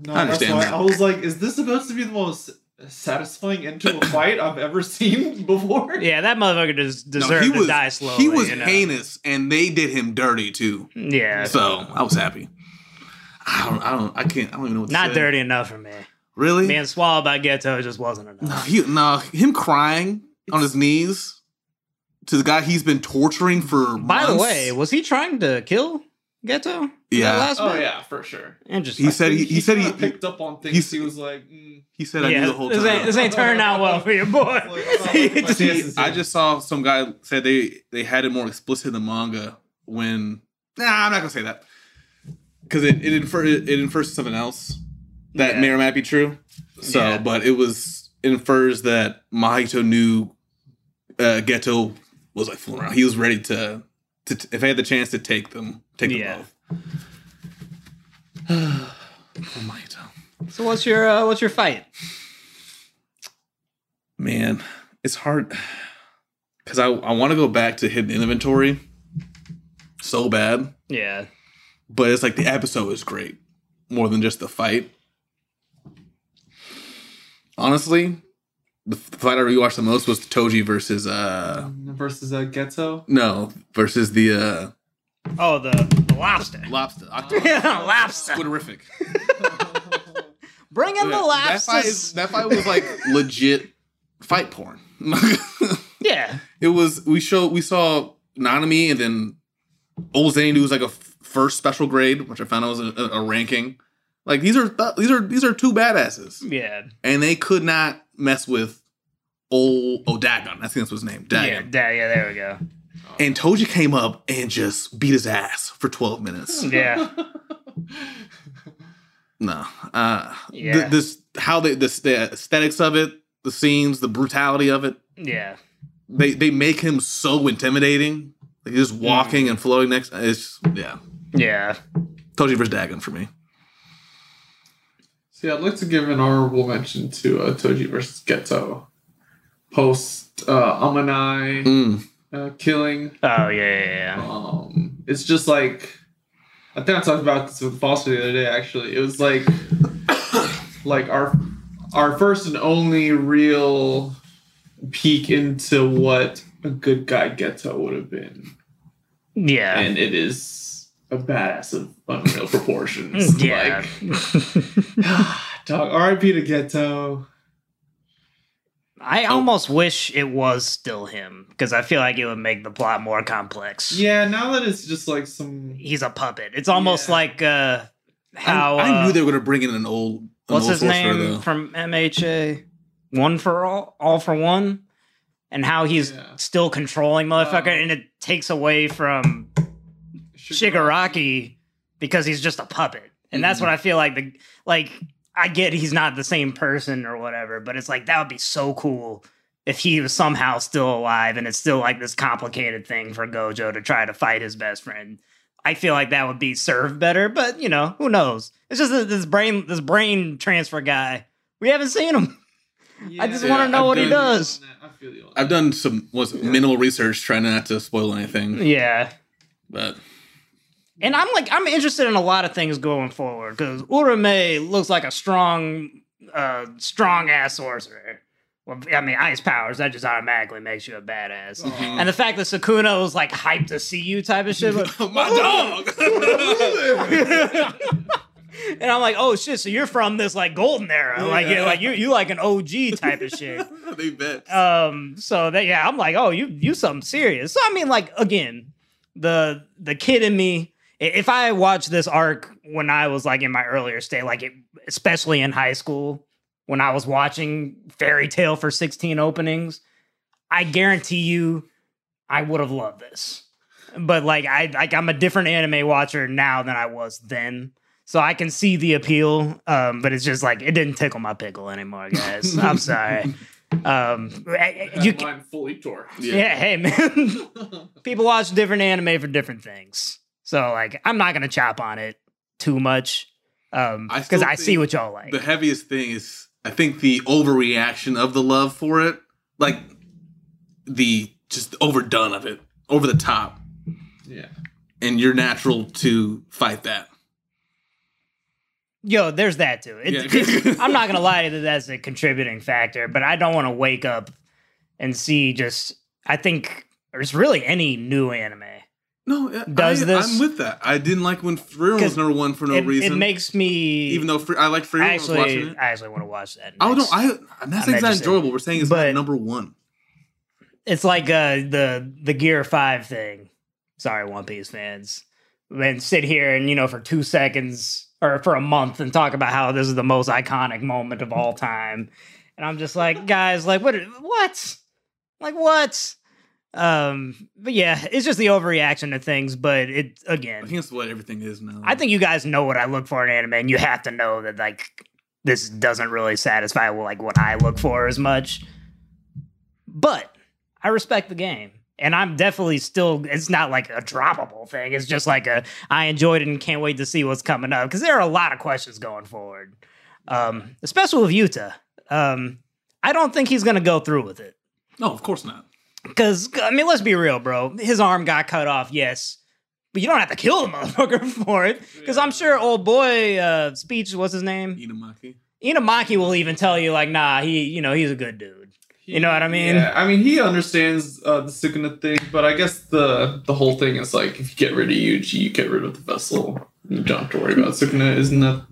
No, I understand that. I was like, is this supposed to be the most satisfying end to a fight I've ever seen before? yeah, that motherfucker des- No, deserved he to was, die slowly. he was you know? heinous, and they did him dirty too. Yeah, So I was happy. I don't, I don't, I can't, I don't even know what to not say. dirty enough for me. Really? Being swallowed by Geto just wasn't enough. No, he, no, him crying on his knees to the guy he's been torturing for. By the way, was he trying to kill Geto? Yeah. last Oh bit? yeah, for sure. Interesting. He said he, he said he, kinda picked up on things. he's- He was like, mm, he said I yeah, knew the whole this time. ain't, this ain't turning out well for your boy. Like, I'm not looking at my chances I just saw some guy said they they had it more explicit in the manga when. Nah, I'm not gonna say that because it it, infer, it infers something else that Yeah. may or may not be true. So, Yeah. but it was infers that Mahito knew uh, Geto was like fooling around. He was ready to to t- if I had the chance to take them, take them Yeah. both. oh, my god. So what's your uh, what's your fight? Man, it's hard because I, I want to go back to hidden inventory so bad, Yeah, but it's like the episode is great more than just the fight. Honestly, the fight I rewatched the most was Toji versus uh versus a Geto. no versus the uh Oh, the, the lobster. lobster. Octopus. yeah, lobster. Squiderific. Bring in the lobster. that fight was like legit fight porn. yeah, it was we show we saw Nanami and then old Zane was like a f- first special grade, which I found out was a, a, a ranking. Like these are th- these are these are two badasses, yeah, and they could not mess with old oh Dagon. I think that's what his name, yeah, da- yeah. There we go. And Toji came up and just beat his ass for twelve minutes. Yeah, No, uh, Yeah. th- this how they this the aesthetics of it, the scenes, the brutality of it. yeah. They they make him so intimidating. Like just walking Mm. and floating next. It's yeah. Yeah. Toji versus Dagon for me. See, I'd like to give an honorable mention to uh, Toji versus Geto. Post uh, Amanai Mm. Uh, killing. Oh yeah, yeah, yeah. Um, it's just like I think I talked about this with Foster the other day. Actually, it was like like our our first and only real peek into what a good guy Geto would have been, Yeah. and it is a badass of unreal proportions. yeah. Like, dog. R.I.P. to Geto. I almost wish it was still him because I feel like it would make the plot more complex. Yeah, now that it's just like some. He's a puppet. It's almost Yeah. like uh how I, I uh, knew they were going to bring in an old. An what's old his name though. from MHA? One for all, all for one, and how he's Yeah. still controlling motherfucker, Um, and it takes away from Shigaraki because he's just a puppet, and that's Mhm. what I feel like. The like I get he's not the same person or whatever, but it's like that would be so cool if he was somehow still alive and it's still like this complicated thing for Gojo to try to fight his best friend. I feel like that would be served better, but you know, who knows? It's just this brain this brain transfer guy. We haven't seen him. I just Yeah, want to know I've what he does. I feel you on I've done some was minimal research, trying not to spoil anything. Yeah. But And I'm like, I'm interested in a lot of things going forward because Uraume looks like a strong, uh, strong ass sorcerer. Well, I mean, ice powers that just automatically makes you a badass. Aw. And the fact that Sukuna was like hyped to see you type of shit, like, my dog. and I'm like, oh shit, so you're from this like golden era, like Yeah. like you you like an OG type of shit. they bet. Um, so that yeah, I'm like, oh, you you something serious. So I mean, like again, the the kid in me. I- If I watched this arc when I was like in my earlier state, like it, especially in high school, when I was watching Fairy Tail for 16 openings, I guarantee you, I would have loved this. But like I like I'm a different anime watcher now than I was then. So I can see the appeal, um, but it's just like it didn't tickle my pickle anymore, guys. I'm sorry. Um, I- I- you, Had mine fully torqued. yeah, hey man, people watch different anime for different things. So like, I'm not gonna chop on it too much, um, because still I, see what y'all like. the heaviest thing is I think the overreaction of the love for it, like the just overdone of it, over the top, yeah. and you're natural to fight that. Yo, there's that too. It, Yeah. I'm not gonna lie to you that that's a contributing factor, but I don't want to wake up and see just. I think there's really any new anime. No, Does I, this- I'm with that. I didn't like when 'Cause was number one for no it, reason. it makes me even though Fre- I like Frieren, I was watching actually it. I actually want to watch that. Oh no. I I'm not saying it's not enjoyable. We're saying it's But- number one. It's like uh, the the Gear Five thing. Sorry, One Piece fans. And sit here and you know for two seconds or for a month and talk about how this is the most iconic moment of all time, and I'm just like, guys, like what? What? Like what? Um, but yeah, it's just the overreaction to things. But it again, I think that's what everything is now. I think you guys know what I look for in anime, and you have to know that like this doesn't really satisfy like what I look for as much. But I respect the game, and I'm definitely still. It's not like a droppable thing. It's just like a I enjoyed it and can't wait to see what's coming up because there are a lot of questions going forward, um, especially with Yuta. Um, I don't think he's gonna go through with it. no, of course not. Because, I mean, let's be real, bro. His arm got cut off, yes. But you don't have to kill the motherfucker for it. Because I'm sure old boy, uh, Speech, what's his name? Inumaki. Inumaki will even tell you, like, nah, he, you know, he's a good dude. You know what I mean? Yeah, I mean, he understands uh, the Sukuna thing, but I guess the the whole thing is like, if you get rid of Yuji, you get rid of the vessel. You don't have to worry about Sukuna. Isn't that?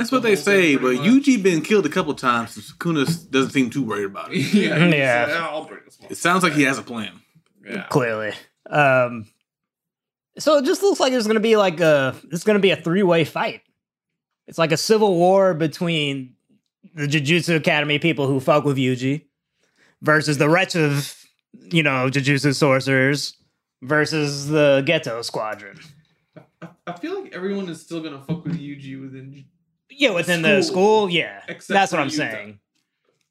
That's what The they say, but pretty. Yuji been killed a couple times, so Sukuna doesn't seem too worried about it. yeah. Yeah. like, "Oh, I'll bring this one. It sounds like he has a plan. Yeah. Clearly. Um, so it just looks like there's going to be like a, it's going to be a three way fight. It's like a civil war between the Jujutsu Academy people who fuck with Yuji versus the rest of, you know, Jujutsu sorcerers versus the Geto Squadron. I, I feel like everyone is still gonna fuck with Yuji within. Yeah, within the School. school, yeah. Except That's what I'm Yuta. saying.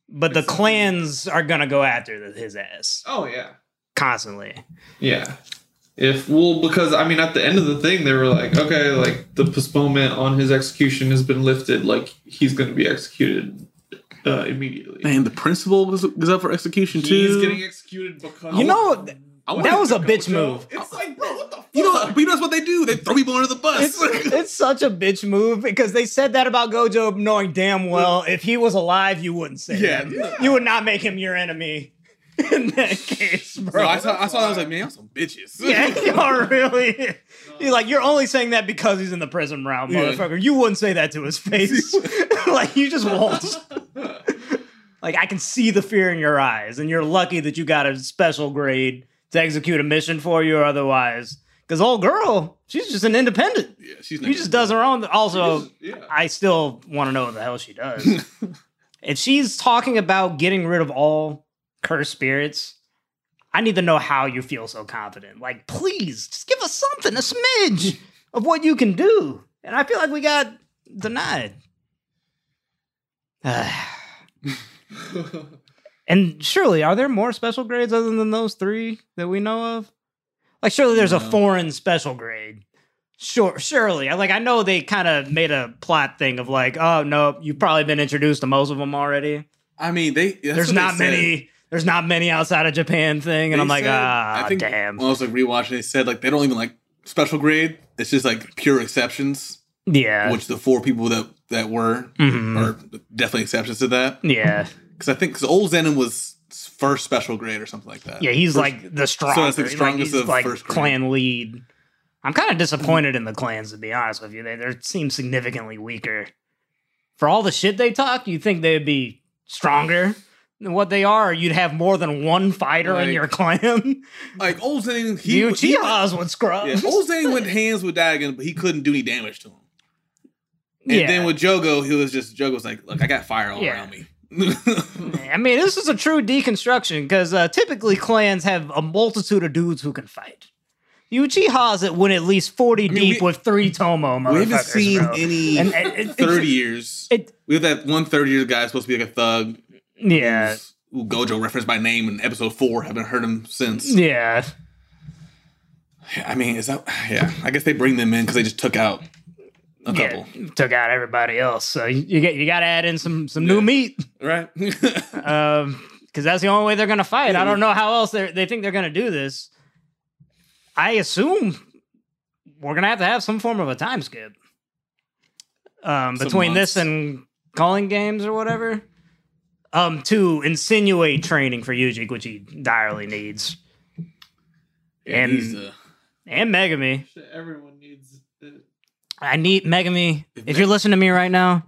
But the Except for clans are going to go after the, his ass Oh yeah. constantly. Yeah. If well, because I mean, at the end of the thing, they were like, okay, like the postponement on his execution has been lifted. Like he's going to be executed uh, immediately. And the principal was, was up for execution too. He's getting executed because You know, th- I that was a bitch Gojo. move. It's like, bro, what the fuck? you know, but you know that's what they do. They throw people under the bus. It's, it's such a bitch move because they said that about Gojo, knowing damn well if he was alive, you wouldn't say Yeah. that. You would not make him your enemy in that case, bro. Bro, I saw, I saw that. I was like, man, y'all some bitches. yeah, y'all really. You're like, you're only saying that because he's in the prison realm, Yeah. motherfucker. You wouldn't say that to his face. like, you just won't. Like, I can see the fear in your eyes, and you're lucky that you got a special grade to execute a mission for you, or otherwise. Because old oh, girl, she's just an independent. yeah, she's She just does her own. Also, yeah. I still want to know what the hell she does. if she's talking about getting rid of all cursed spirits, I need to know how you feel so confident. Like, please, just give us something, a smidge of what you can do. And I feel like we got denied. And surely, are there more special grades other than those three that we know of? Like, surely there's a foreign special grade. Sure, surely. Like, I know they kind of made a plot thing of like, oh no, you've probably been introduced to most of them already. I mean, they. there's what they not many. There's not many outside of Japan thing, and They I'm like, said- ah, I think damn. When I was like rewatching, they said like they don't even like special grade. It's just like pure exceptions, yeah, which the four people that that were Mhm. are definitely exceptions to that. yeah, Because I think because old Zenin was first special grade or something like that. yeah. He's First- like the strongest, So the strongest like, of like first grade. clan lead. I'm kind of disappointed in the clans to be honest with you. They they seem significantly weaker. For all the shit they talk, you think they'd be stronger than what they are? You'd have more than one fighter in your clan. like old Zenin. He, he Uchihas would scrub. yeah, old Zenin went hands with Dagon, but he couldn't do any damage to him. And Yeah. then with Jogo, he was just Jogo was like, "Look, I got fire all Yeah. around me." I mean, this is a true deconstruction because uh, typically clans have a multitude of dudes who can fight. The Uchihas it went at least 40 mean, deep we- with three Tomo we haven't seen bro. any And- and- and- thirty years. It, we have that one 30 year guy supposed to be like a thug. yeah, Who Gojo referenced by name in episode four. Haven't heard him since. yeah. I mean, is that? Yeah, I guess they bring them in because they just took out a Yeah, couple, took out everybody else. So you, you get you got to add in some some Yeah. new meat, right? um, because that's the only way they're gonna fight. Yeah. I don't know how else they they think they're gonna do this. I assume we're gonna have to have some form of a time skip um, Some between this and Culling Games or whatever. Um, to insinuate training for Yuji, which he direly needs, Yeah, And- he's, uh, and Megumi. Everyone needs it. I need Megumi. If If you're Meg- listening to me right now,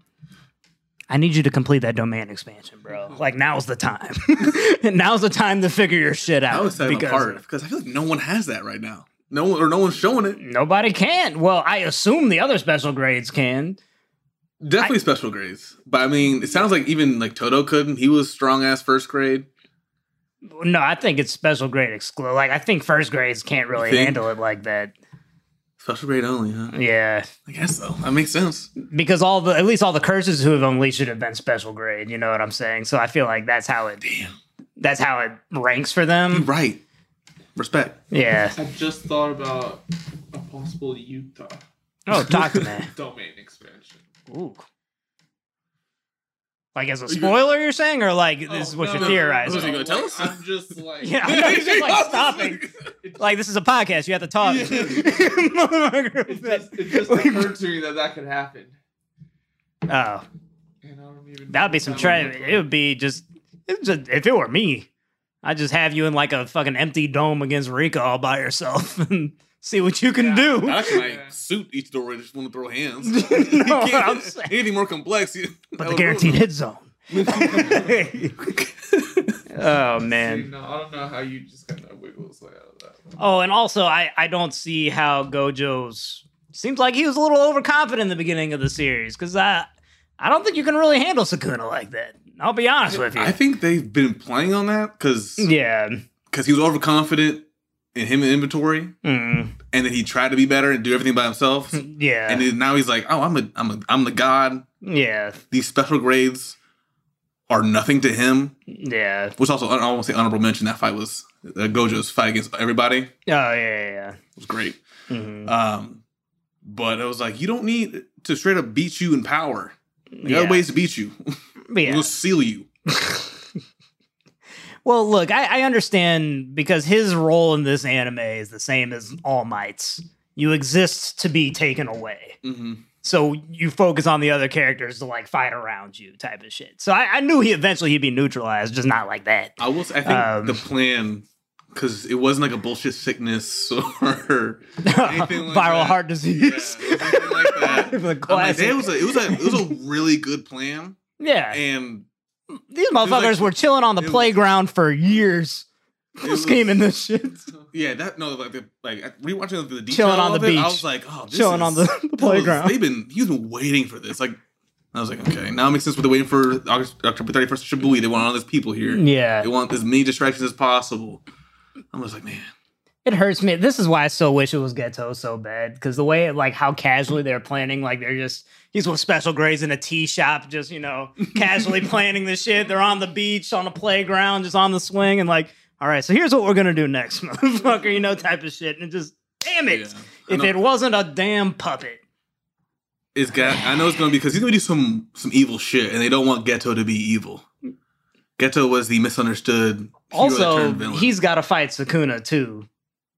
I need you to complete that domain expansion, bro. Like now's the time. now's the time to figure your shit out. I was because apart because I feel like no one has that right now. No one or no one's showing it. Nobody can. Well, I assume the other special grades can. Definitely special grades, but I mean, it sounds like even like Todo couldn't. He was strong ass first grade. No, I think it's special grade exclusive. Like I think first grades can't really handle it like that. Special grade only, huh? Yeah, I guess so. That makes sense. because all the at least all the curses who have unleashed should have been special grade. You know what I'm saying? So I feel like that's how it. Damn, That's how it ranks for you're them. right. Respect. Yeah. I just thought about a possible Yuta Oh, talk to me. domain expansion. Ooh. Like as a spoiler, you're saying, or like this is Oh, what no, you're no, theorizing? Was he gonna tell us? I'm just like Yeah, I know, he's just like stopping. Like this is a podcast, you have to talk. Yeah. It just, it just occurred to me that that could happen. oh, And I that would be some that try. It would be just, it just if it were me, I'd just have you in like a fucking empty dome against Rika all by yourself and see what you can Yeah. do. I actually Yeah. suit each door. I just want to throw hands. No, You can't- I'm saying- anything more complex. you- but the guaranteed hit zone. oh See, man. no, I don't know how you just kind of wiggle his way out of that. Oh, and also I I don't see how Gojo's seems like he was a little overconfident in the beginning of the series because I I don't think you can really handle Sukuna like that. I'll be honest with you. I think they've been playing on that because yeah. because he was overconfident in him in inventory, Mm. and then he tried to be better and do everything by himself. Yeah. And then now he's like, "Oh, I'm a, I'm a, I'm the god. yeah. These special grades are nothing to him." Yeah. Which also, I to say honorable mention. That fight was uh, Gojo's fight against everybody Oh yeah, yeah, it was great. yeah. Mhm. Um, but it was like you don't need to straight up beat you in power. There Yeah. are ways to beat you. Yeah. We'll seal you. Well, look, I, I understand because his role in this anime is the same as All Might's. You exist to be taken away. hmm So you focus on the other characters to like fight around you, type of shit. So I, I knew he eventually he'd be neutralized, just not like that. I will. Say, I think Um, the plan because it wasn't like a bullshit sickness or Anything like Viral that. heart yeah, disease. it was like that. The I'm like, it was a it was a it was a really good plan, yeah, and these motherfuckers like- were chilling on the it was- playground for years, it was- scheming this shit, Yeah, that no, like the, like rewatching the detail Chilling on of the it, I was like, oh, this chilling is, on the, the that was- playground. they've been he's been waiting for this. Like, I was like, okay, now it makes sense. What they're waiting for August, October thirty first, Shibuya. They want all these people here. yeah, They want as many distractions as possible. I was like, man, It hurts me. This is why I so wish it was Geto so bad because the way like how casually they're planning, like they're just he's with special grades in a tea shop, just you know casually planning the shit. They're on the beach, on a playground, just on the swing, and like, all right, so here's what we're gonna do next, motherfucker, you know, type of shit, and just damn it, Yeah. If it wasn't a damn puppet. It's got. I know it's going to be because he's going to do some some evil shit, and they don't want Geto to be evil. Geto was the misunderstood. hero Also, he's got to fight Sukuna too.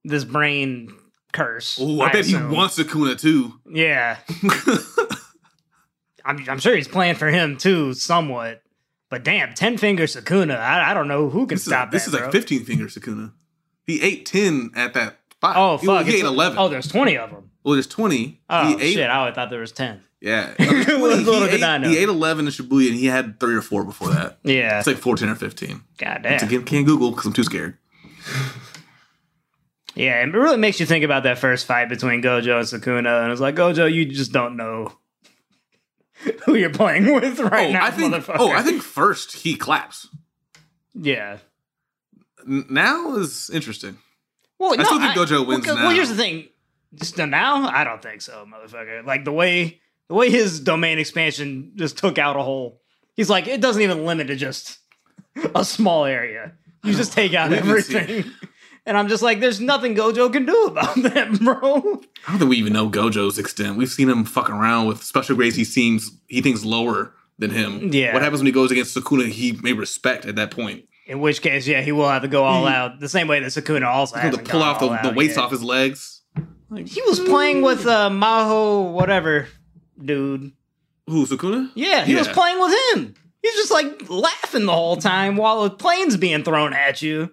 This brain curse. Oh, I, bet assume. he wants Sukuna too. Yeah, I'm, I'm sure he's playing for him too, somewhat. But damn, ten finger Sukuna. I, I don't know who can this is, stop this that. is like bro. 15 finger Sukuna. He ate 10 at that spot. Oh He- fuck! He, ate it's- 11. Oh, there's twenty of them. well, there's 20. Oh he ate. shit! I thought there was ten. Yeah. No, there's 20. Little he, ate, I he ate 11 in Shibuya, and he had three or four before that. Yeah. It's like 14 or 15. God damn. again, can't Google because I'm too scared. Yeah, it really makes you think about that first fight between Gojo and Sukuna, and it's like Gojo, you just don't know who you're playing with right oh, now, I think. motherfucker. Oh, I think first he claps. Yeah. Now is interesting. Well, I still think Gojo well, wins Well, now. here's the thing. Just now, I don't think so, motherfucker. Like the way the way his domain expansion just took out a whole. He's like, it doesn't even limit to just a small area. You just take out We can see everything. And I'm just like, there's nothing Gojo can do about that, bro. I don't think we even know Gojo's extent. We've seen him fucking around with special grades. He seems he thinks lower than him. Yeah. What happens when he goes against Sukuna? He may respect at that point. In which case, yeah, he will have to go all out the same way that Sukuna also has to pull off the, the weights off his legs. He was playing with uh, Maho, whatever, dude. Who Sukuna? Yeah, he was playing with him. He's just like laughing the whole time while a plane's being thrown at you.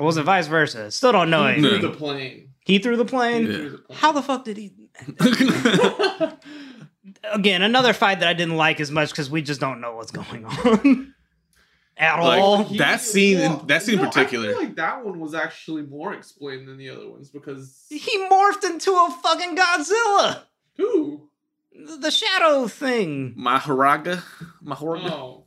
Or was it vice versa? Still don't know. He threw No. the plane. He threw the plane. He Yeah. threw the plane. How the fuck did he? Again, another fight that I didn't like as much because we just don't know what's going on at Like, all. He- That scene in- that scene in particular. I feel like that one was actually more explained than the other ones because He morphed into a fucking Godzilla. who? The the shadow thing. Mahoraga? Mahoraga? Oh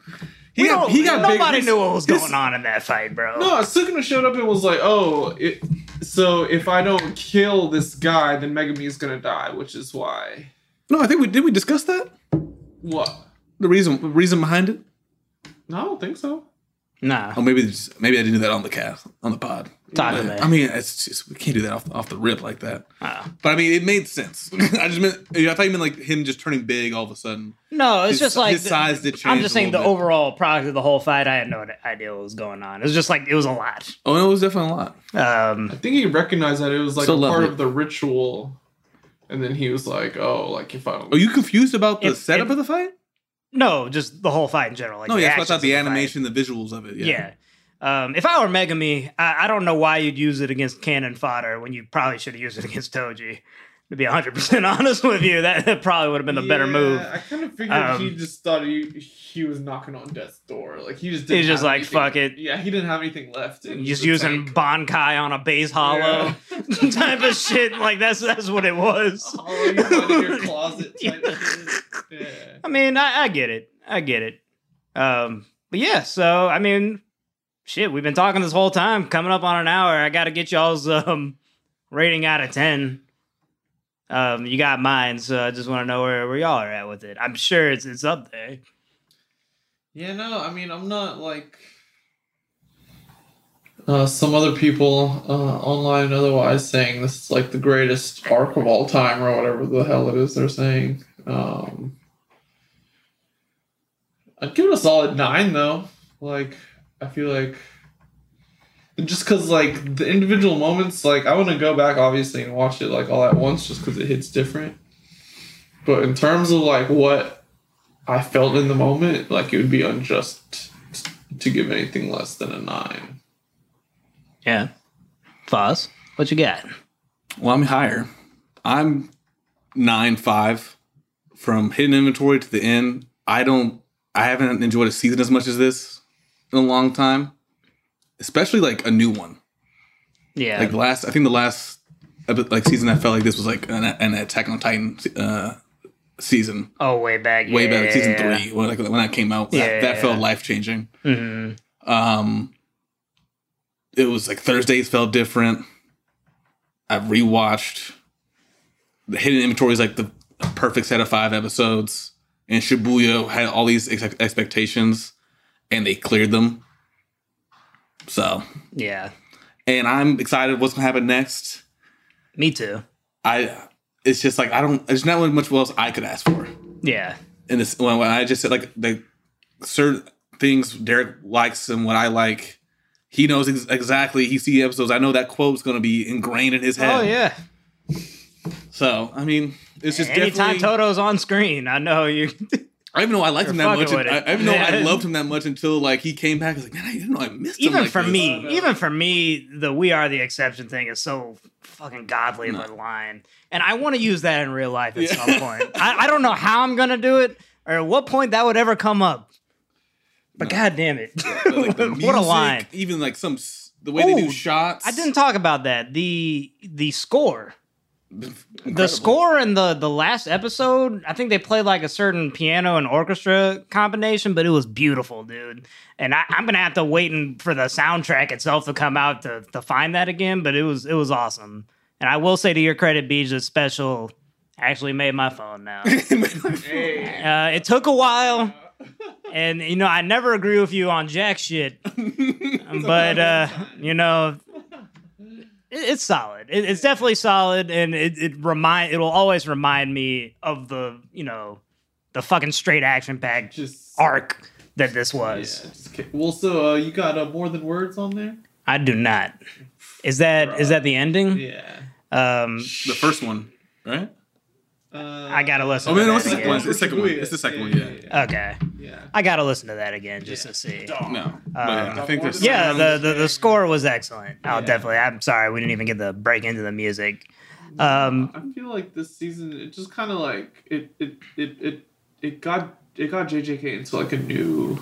He got, he got nobody his- knew what was his- going on in that fight, bro. no, Sukuna showed up and was like, "Oh, it, so if I don't kill this guy, then Megumi is gonna die, which is why." No, I think we did. We discuss that What? the reason the reason behind it. No, I don't think so. Nah. Oh, maybe it's- maybe I didn't do that on the cast on the pod. Talk to But, me. I mean, it's just we can't do that off, off the rip like that. Ah. But I mean, it made sense. I just meant I thought you meant like him just turning big all of a sudden. No, it's His- just like his size did change I'm just saying the bit. overall product of the whole fight. I had no idea what was going on. It was just like it was a lot. Oh, no, it was definitely a lot. Um, I think he recognized that it was like Still a love part it. of the ritual, and then he was like, "Oh, like if I don't." Are you confused about the If- setup if- of the fight? No, just the whole fight in general. Like no, the yeah, I actions thought of the fight. animation, the visuals of it. Yeah. Yeah. Um, if I were Megumi, I, I don't know why you'd use it against cannon fodder when you probably should have used it against Toji. To be 100% honest with you, that, that probably would have been the better move. I kind of figured Um, he just thought he he was knocking on death's door. Like he just didn't He's just have like, anything- fuck it. Yeah, he didn't have anything left. in Just using tank. Bankai on a base hollow Yeah. type of shit. Like that's that's what it was. Hollow you find in your closet type Yeah. shit. Yeah. I mean, I, I get it. I get it. Um, but yeah, so I mean, shit, we've been talking this whole time, coming up on an hour. I got to get y'all's um rating out of ten. Um, you got mine, so I just want to know where, where y'all are at with it. I'm sure it's it's up there. Yeah, no, I mean, I'm not like uh, some other people uh, online otherwise saying this is like the greatest arc of all time or whatever the hell it is they're saying. Um, I'd give it a solid nine though. Like, I feel like just because like the individual moments, like I want to go back obviously and watch it like all at once just because it hits different. But in terms of like what I felt in the moment like it would be unjust to give anything less than a nine. Yeah, Foz, what you got? Well, I'm higher. I'm nine five from hidden inventory to the end. I don't. I haven't enjoyed a season as much as this in a long time, especially like a new one. Yeah, Like the last, I think the last like season I felt like this was like an, an Attack on Titan uh, season, oh, way back, way back season yeah. three when like when that came out. That, Yeah, that yeah, felt life changing. Mhm. Um, it was like Thursdays felt different. I've rewatched the Hidden Inventory is like the perfect set of five episodes, and Shibuya had all these ex- expectations, and they cleared them. So, Yeah, and I'm excited what's gonna happen next. me too. I, it's just like I don't. There's not really much else I could ask for. Yeah, And this when, when I just said like the certain things Derek likes and what I like. He knows ex- exactly. He see episodes. I know that quote's going to be ingrained in his head. Oh yeah. So I mean, it's just Anytime. Todo's on screen, I know you. I didn't know I liked him that much. fucking I, with I it. didn't know I loved him that much until like he came back. I was like, man, I didn't know I missed him. even like for this." me, Oh, no. even for me, the "We Are the Exception" thing is so fucking godly of a line, and I want to use that in real life at Yeah. some point. I, I don't know how I'm gonna do it or at what point that would ever come up. But No. god damn it, But, like, the what a line! Even like some the way they do shots. I didn't talk about that. The the score. The score in the the last episode, I think they played like a certain piano and orchestra combination, but it was beautiful, dude. And I, I'm gonna have to wait and, for the soundtrack itself to come out to to find that again. But it was it was awesome. And I will say to your credit, Beach, the special actually made my phone now. Hey. uh, it took a while, and you know I never agree with you on jack shit, but uh, you know it, it's solid. It, it's definitely solid, and it, it remind it'll always remind me of the you know the fucking straight action pack Just arc that this was. just kidding. Well, so uh, you got uh, more than words on there? I do not. Is that is that the ending? Yeah. Um, the first one, right? Uh, I gotta listen. Oh, man, no, that it's the second one. It's the second one. It's the second one, yeah. Okay, yeah. I gotta listen to that again just to see. No, Um, yeah, I think there's Yeah, the, the the score was excellent. Oh, Yeah. definitely. I'm sorry we didn't even get the break into the music. Um, I feel like this season it just kind of like it it it it it got it got JJK into like a new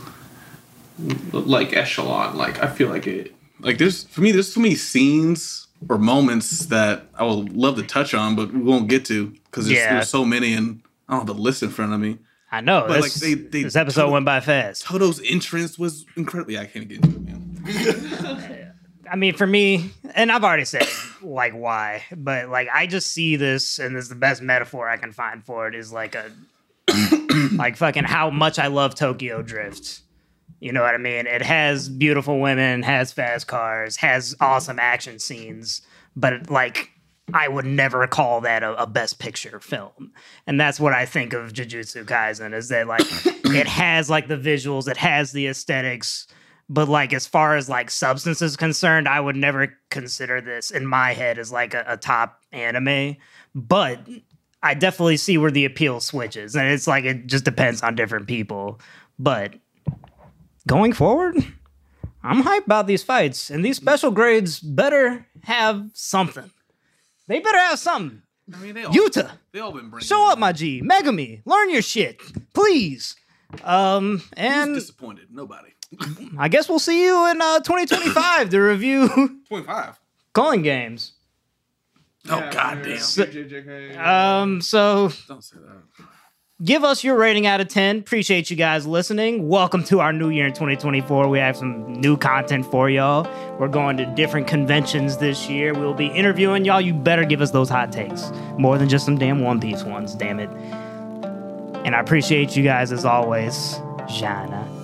like echelon. Like I feel like it. like there's for me there's so many scenes or moments that I would love to touch on, but we won't get to because there's, Yeah. there's so many and I don't have the list in front of me. I know But, this, like, they- they this episode total- went by fast. Todo's entrance was incredibly. I can't get into it, man. I mean, for me, and I've already said like why, but like I just see this, and this is the best metaphor I can find for it is like a like fucking how much I love Tokyo Drift. You know what I mean? It has beautiful women, has fast cars, has awesome action scenes, but like I would never call that a, a best picture film. And that's what I think of Jujutsu Kaisen is that like it has like the visuals, it has the aesthetics, but like as far as like substance is concerned, I would never consider this in my head as like a, a top anime. But I definitely see where the appeal switches, and it's like it just depends on different people. But going forward, I'm hyped about these fights, and these special grades better have something. They better have something. I mean, they all Yuta, they all been bringing. show up, my G. Megumi, learn your shit, please. Um, and Who's and disappointed? Nobody. I guess we'll see you in uh, 2025 to review Point 25 Culling Games. Oh Yeah, god damn! Um, so Don't say that. Give us your rating out of 10. Appreciate you guys listening. Welcome to our new year in 2024. We have some new content for y'all. We're going to different conventions this year. We'll be interviewing y'all. You better give us those hot takes. More than just some damn One Piece ones, damn it. And I appreciate you guys as always. Jana.